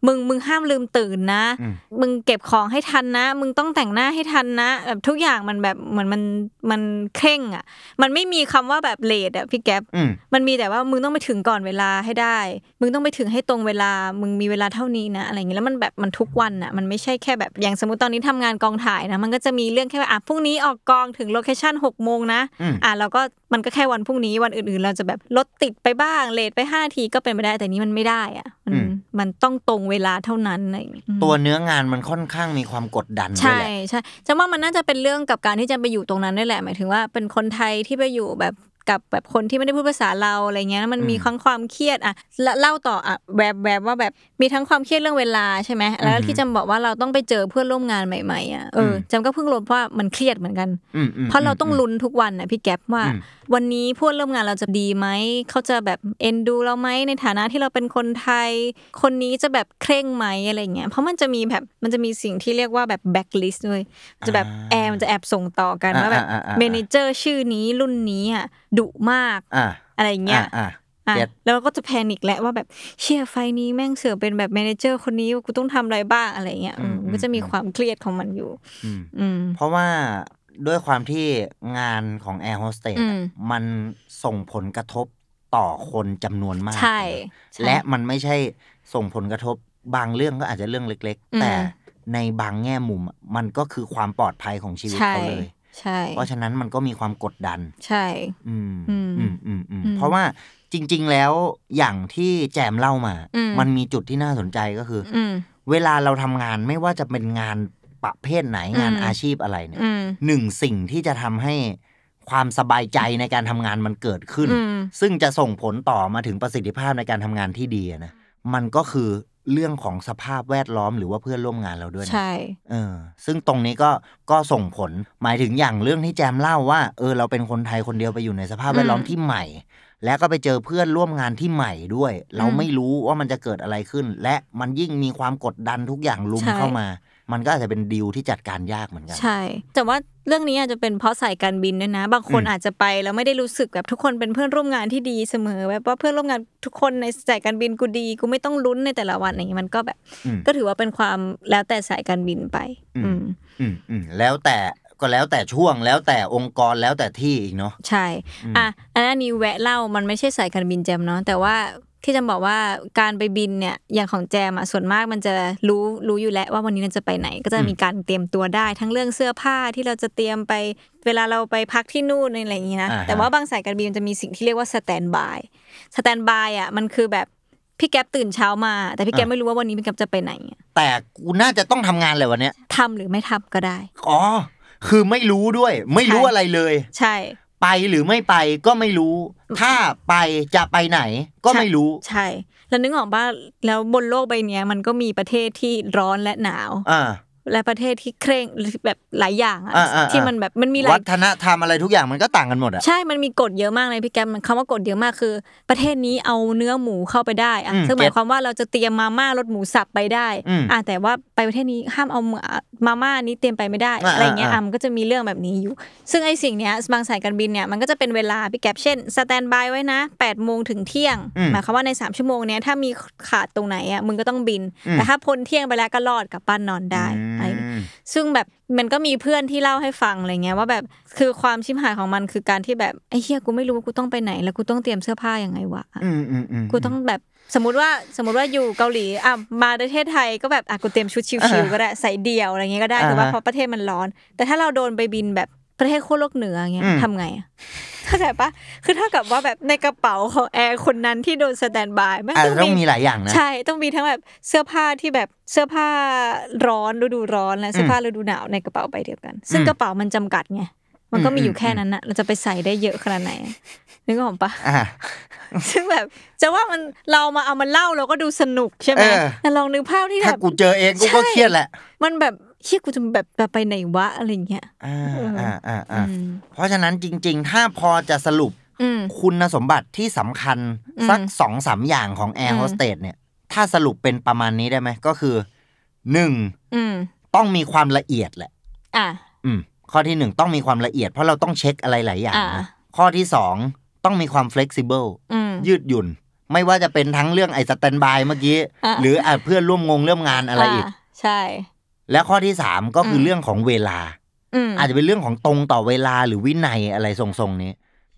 มึงมึงห้ามลืมตื่นนะอืมมึงเก็บของให้ทันนะ มึงต้องแต่งหน้าให้ทันนะแบบทุกอย่างมันแบบเหมือนมันมันเคร่งอะ มันไม่มีคำว่าแบบเลทอะพี่แก๊ปอืมมันมีแต่ว่ามึงต้องไปถึงก่อนเวลาให้ได้ มึงต้องไปถึงให้ตรงเวลา มึงมีเวลาเท่านี้นะอะไรอย่างเงี้ยแล้วมันแบบมันทุกวันอะ มันไม่ใช่แค่แบบอย่างสมมติตอนนี้ทำงานกองถ่ายนะ มันก็จะมีเรื่องแค่ว่าอะพรุ่งนี้ออกกองถึงโลเคชั่นหกโมงนะอืมอะเราก็ มันก็แค่วันพรุ่งนี้วันอื่นๆ เราจะแบบรถติดไปบ้างเลทไปห้านาทีก็เป็นไปได้แต่นี้มันไม่ได้อะมันอืมมันต้องตรงเวลาเท่านั้นอะไรอย่างเงี้ยตัวเนื้องานมันค่อนข้างมีความกดดันด้วยใช่แหละใช่จะว่ามันน่าจะเป็นเรื่องกับการที่จะไปอยู่ตรงนั้นนี่แหละ หมายถึงว่าเป็นคนไทยที่ไปอยู่แบบ กับแบบคนที่ไม่ได้พูดภาษาเราอะไรเงี้ยแล้วมันมีอืมทั้งความเครียดอะละเล่าต่ออะแบบแบบว่าแบบมีทั้งความเครียดเรื่องเวลาใช่ไหมแล้วอือฮึที่จำบอกว่าเราต้องไปเจอเพื่อนร่วมงานใหม่ๆอะเอออมจำก็เพิ่งรู้ว่ามันเครียดเหมือนกันอืมอืมเพราะเราต้องมลุ้นทุกวันนะพี่แก๊ปว่าอืมวันนี้เพื่อนร่วมงานเราจะดีไหมเขาจะแบบเอ็นดูเราไหมในฐานะที่เราเป็นคนไทย คนนี้จะแบบเคร่งไหมอะไรเงี้ยเพราะมันจะมีแบบมันจะมีสิ่งที่เรียกว่าแบบแบ็คลิสต์ด้วยจะแบบแอร์มันจะแอบส่งต่อกันว่าแบบอ่าอ่าอ่า manager ชื่อนี้รุ่นนี้อะ ดุมากอ่าอะไรเงี้ยอ่าอะ get แล้วเราก็จะ panic แหละว่าแบบเชี่ย flight นี้แม่งเสือกเป็นแบบ manager คนนี้กูต้องทำอะไรบ้างอะไรเงี้ยอืมมันก็จะมีความเครียดของมันอยู่ อืมอืมเพราะว่าด้วยความที่งานของแอร์โฮสเตสอืมมันส่งผลกระทบต่อคนจำนวนมากใช่ใช่ และมันไม่ใช่ส่งผลกระทบบางเรื่องก็อาจจะเรื่องเล็กอืมๆแต่ในบางแง่มุมอะมันก็คือความปลอดภัยของชีวิตใช่เขาเลย ใช่ เพราะฉะนั้นมันก็มีความกดดัน ใช่อืมอืมอืมอืมอืมอืมเพราะว่าจริง ๆ แล้วอย่างที่แจมเล่ามาอืมมันมีจุดที่น่าสนใจก็คือออืมเวลาเราทำงานไม่ว่าจะเป็นงานประเภทไหนงานอืมอาชีพอะไรเนี่ยอืมหนึ่งสิ่งที่จะทำให้ความสบายใจในการทำงานมันเกิดขึ้นอืมซึ่งจะส่งผลต่อมาถึงประสิทธิภาพในการทำงานที่ดีอะนะมันก็คือ เรื่องของสภาพแวดล้อมหรือว่าเพื่อนร่วมงานเราด้วยนะใช่เออ ซึ่งตรงนี้ก็ก็ส่งผลหมายถึงอย่างเรื่องที่แจมเล่าว่าเออเราเป็นคนไทยคนเดียวไปอยู่ในสภาพแวดล้อมอืมที่ใหม่ แล้วก็ไปเจอเพื่อนร่วมงานที่ใหม่ด้วย เราอืมไม่รู้ว่ามันจะเกิดอะไรขึ้น และมันยิ่งมีความกดดันทุกอย่างลุมใช่เข้ามา มันก็อาจจะเป็นดีลที่จัดการยากเหมือนกัน ใช่ แต่ว่าเรื่องนี้อาจจะเป็นเพราะสายการบินด้วยนะ บางคนอืมอาจจะไปแล้วไม่ได้รู้สึกแบบทุกคนเป็นเพื่อนร่วมงานที่ดีเสมอ แบบว่าเพื่อนร่วมงานทุกคนในสายการบินกูดีกูไม่ต้องลุ้นในแต่ละวันอย่างนี้มันก็แบบอืมก็ถือว่าเป็นความแล้วแต่สายการบินไปอืมอืมอืมอืมแล้วแต่ก็แล้วแต่ช่วงแล้วแต่องค์กรแล้วแต่ที่อีกเนาะใช่ อะอันนั้นนี้แวะเล่ามันไม่ใช่สายการบินแจมเนาะแต่ว่า ที่จะบอกว่าการไปบินเนี่ยอย่างของแจมอะส่วนมากมันจะรู้รู้อยู่แล้วว่าวันนี้เราจะไปไหน ก็จะมีการเตรียมตัวได้ทั้งเรื่องเสื้อผ้าที่เราจะเตรียมไปเวลาเราไปพักที่นู่นอะไรอย่างนี้นะอ่าฮะแต่ว่าบางสายการบินมันจะมีสิ่งที่เรียกว่า standby standby อะมันคือแบบพี่แก๊ปตื่นเช้ามา แต่พี่แก๊ปไม่รู้ว่าวันนี้พี่แก๊ปจะไปไหนอะแต่กูน่าจะต้องทำงานเลยวันเนี้ยทำหรือไม่ทำก็ได้ อ๋อ คือไม่รู้ด้วย ไม่รู้ใช่อะไรเลย ใช่ ไปหรือไม่ไปก็ไม่รู้ ถ้าไปจะไปไหนก็ไม่รู้ ใช่ แล้วนึกออกป่ะแล้วบนโลกใบเนี้ยมันก็มีประเทศที่ร้อนและหนาวอ่า และประเทศที่เคร่งแบบหลายอย่างอะอ่าอ่าที่มันแบบมันมีหลาวัยฒนธรรมอะไรทุกอย่างมันก็ต่างกันหมดอะใช่มันมีกฎเยอะมากเลยพี่แกมมันคำว่ากฎเยอะมากคือ ประเทศนี้เอาเนื้อหมูเข้าไปได้อะอืมซึ่งหมายความว่าเราจะเตรียมมาม่ารสหมูสับไปได้อืมอะแต่ว่าไปประเทศนี้ห้ามเอามาม่านี้เตรียมไปไม่ได้อ่าอะไรเงี้ยอ่าอะมันก็จะมีเรื่องแบบนี้อยู่ ซึ่งไอ้สิ่งเนี้ยบางสายการบินเนี่ยมันก็จะเป็นเวลาพี่แกปเช่นสแตนบายไว้นะ8ปดโมงถึงเที่ยงอืมหมายความว่าใน3ชั่วโมงเนี้ยถ้ามีขาดตรงไหนอะมึงก็ต้องบินอืมแต่ถ้าพ้นเที่ยงไปแล้วก็รอดกลับบ้านนอนได้ ซึ่งแบบมันก็มีเพื่อนที่เล่าให้ฟังอะไรเงี้ยว่าแบบคือความชิมหายของมันคือการที่แบบไอ้เฮียกูไม่รู้ว่ากูต้องไปไหน แล้วกูต้องเตรียมเสื้อผ้ายังไงวะอืมอืมอืมกูต้องแบบสมมติว่าสมมติว่าอยู่เกาหลีอะมาประเทศไทยก็แบบอะกูเตรียมชุดชิวๆก็ได้ใส่เดี่ยวอะไรเงี้ยก็ได้แต่ว่าอ่าฮะเพราะประเทศมันร้อน แต่ถ้าเราโดนไปบินแบบ ประเทศโคตรโลกเหนือเงี้ยอืมทำไงอะเข้าใจปะคือเท่ากับว่าแบบในกระเป๋าของแอร์คนนั้นที่โดนสแตนบายแม่งอาจต้จะองต้องมีมีหลายอย่างนะ ใช่ต้องมีทั้งแบบเสื้อผ้าที่แบบเสื้อผ้าร้อนฤดูร้อนและเสื้อผ้าฤดูหนาวในกระเป๋าใบเดียวกัน ซึ่งอืมกระเป๋ามันจำกัดไงมันก็มีอยู่อืมแค่นั้นนะเราจะไปใส่ได้เยอะขนาดไหนอะนึกออกปะอ่าซึ่งแบบจะว่ามันเรามาเอามาเล่าเราก็ดูสนุกใช่ไหมเออแต่ลองนึกภาพที่แบบถ้ากูเจอเองกูก็ใช่เครียดแหละ มันแบบ เหี้ยกูจะแบบแบบไปไหนวะอะไรเงี้ยอ่าเอออ่อ่าอ่าอือ่ามเพราะฉะนั้นจริง ๆ ถ้าพอจะสรุปอืมคุณสมบัติที่สำคัญอืมสักสองสามอย่างของอืมแอร์โฮสเตสเนี่ย ถ้าสรุปเป็นประมาณนี้ได้ไหมก็คือหนึ่งอืมต้องมีความละเอียดแหละ อะอืม ข้อที่หนึ่งต้องมีความละเอียดเพราะเราต้องเช็คอะไรหลายอย่างอ่านะข้อที่สองต้องมีความ flexible อืมยืดหยุ่น ไม่ว่าจะเป็นทั้งเรื่องไอ้ standby เมื่อกี้อะหรืออะเพื่อนร่วมงานเรื่องงานอะไรอีกาใช่ และข้อที่สามก็คืออมเรื่องของเวลาอืมอาจจะเป็นเรื่องของตรงต่อเวลาหรือวินัยอะไรทรงๆนี้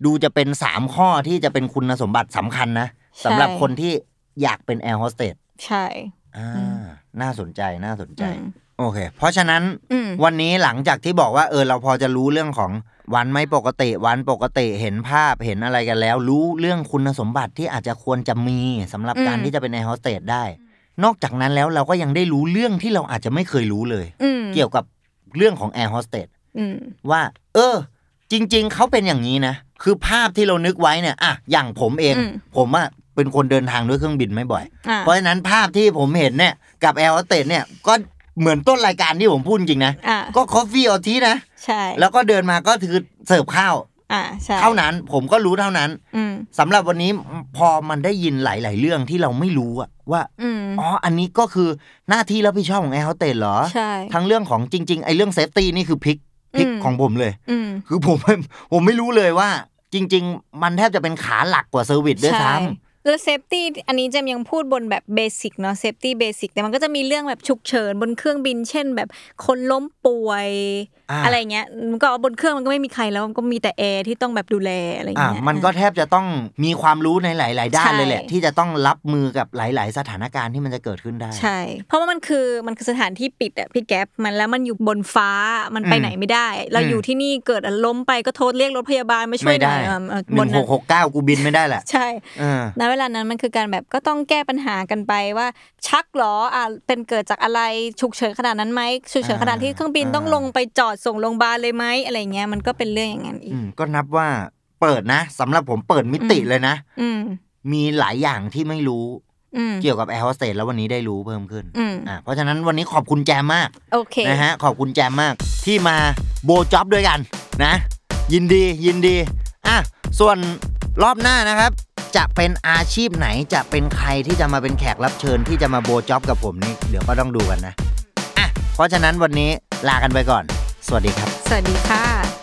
ดูจะเป็นสามข้อที่จะเป็นคุณสมบัติสำคัญนะสำหรับคนที่อยากเป็นแอร์โฮสเตสใช่อ่าอืมน่าสนใจน่าสนใจอืมโอเค เพราะฉะนั้นอืมวันนี้หลังจากที่บอกว่าเออเราพอจะรู้เรื่องของวันไม่ปกติวันปกติเห็นภาพเห็นอะไรกันแล้ว รู้เรื่องคุณสมบัติที่อาจจะควรจะมีสำหรับการอืมที่จะเป็นแอร์โฮสเตสได้ นอกจากนั้นแล้วเราก็ยังได้รู้เรื่องที่เราอาจจะไม่เคยรู้เลยอืมเกี่ยวกับเรื่องของแอร์โฮสเตสอืมว่า เออ จริง ๆ เขาเป็นอย่างนี้นะ คือภาพที่เรานึกไว้เนี่ยอะอย่างผมเองอืมผมอะเป็นคนเดินทางด้วยเครื่องบินไม่บ่อยอะเพราะฉะนั้นภาพที่ผมเห็นเนี่ย กับแอร์โฮสเตสเนี่ยก็เหมือนต้นรายการที่ผมพูดจริงนะอะก็ coffee or tea นะ ใช่ แล้วก็เดินมาก็คือเสิร์ฟข้าว อะใช่เท่านั้นผมก็รู้เท่านั้นอืมสำหรับวันนี้พอมันได้ยินหลาย ๆ เรื่องที่เราไม่รู้อะว่าอืมอ๋ออันนี้ก็คือหน้าที่รับผิดชอบของแอร์โฮสเตสเหรอใช่ทั้งเรื่องของจริง ๆ ไอ้เรื่อง safety นี่คือพลิกพลิกอืมของผมเลยอืมคือผมผมไม่รู้เลยว่า จริง ๆ มันแทบจะเป็นขาหลักกว่า service ด้วยซ้ำใช่ แล้ว safety อันนี้แจมยังพูดบนแบบ basic เนาะ safety basic แต่มันก็จะมีเรื่องแบบฉุกเฉินบนเครื่องบิน เช่นแบบคนล้มป่วยอ่าอะไรเงี้ยมันก็บนเครื่องมันก็ไม่มีใครแล้วมันก็มีแต่แอร์ที่ต้องแบบดูแลอะไรอ่าเงี้ยมันก็แทบจะต้องมีความรู้ในหลาย ๆ ด้านใช่เลยแหละ ที่จะต้องรับมือกับหลาย ๆ สถานการณ์ที่มันจะเกิดขึ้นได้ ใช่ เพราะว่ามันคือมันคือสถานที่ปิดอะพี่แก๊ปมันแล้วมันอยู่บนฟ้ามันไปอืมไหนไม่ได้ เราอืมอยู่ที่นี่เกิดล้มไปก็โทรเรียกรถพยาบาลมาช่วยไม่หน่ได้อยเออเออหบนึ่นงหนั้นกหกเก้ากูบินไม่ได้แหละใช่เออณเวเวลานั้นมันคือการแบบก็ต้องแก้ปัญหากันไปว่า ชักเหรออ่าเป็นเกิดจากอะไรฉุกเฉินขนาดนั้นไหมฉุกเฉินขนาดที่เครื่องบินต้องลงไปจอดส่งโรงพยาบาลเลยไหมอะไรเงี้ยมันก็เป็นเรื่องอย่างนั้นอีอืกมก็นับว่าเปิดนะสำหรับผมเปิดมิติอืมเลยนะ อืมมีหลายอย่างที่ไม่รู้อืมเกี่ยวกับแอร์โฮสเตสแล้ววันนี้ได้รู้เพิ่มขึ้นอืมอ่าเพราะฉะนั้นวันนี้ขอบคุณแจมมากโอเคนะฮะขอบคุณแจมมากที่มาโบจ็อบด้วยกันนะ ยินดียินดีอะส่วนรอบหน้านะครับ จะเป็นอาชีพไหนจะเป็นใครที่จะมาเป็นแขกรับเชิญที่จะมาโบจ็อบกับผมนี่เดี๋ยวก็ต้องดูกันนะอะเพราะฉะนั้นวันนี้ลากันไปก่อน สวัสดีครับ สวัสดีค่ะ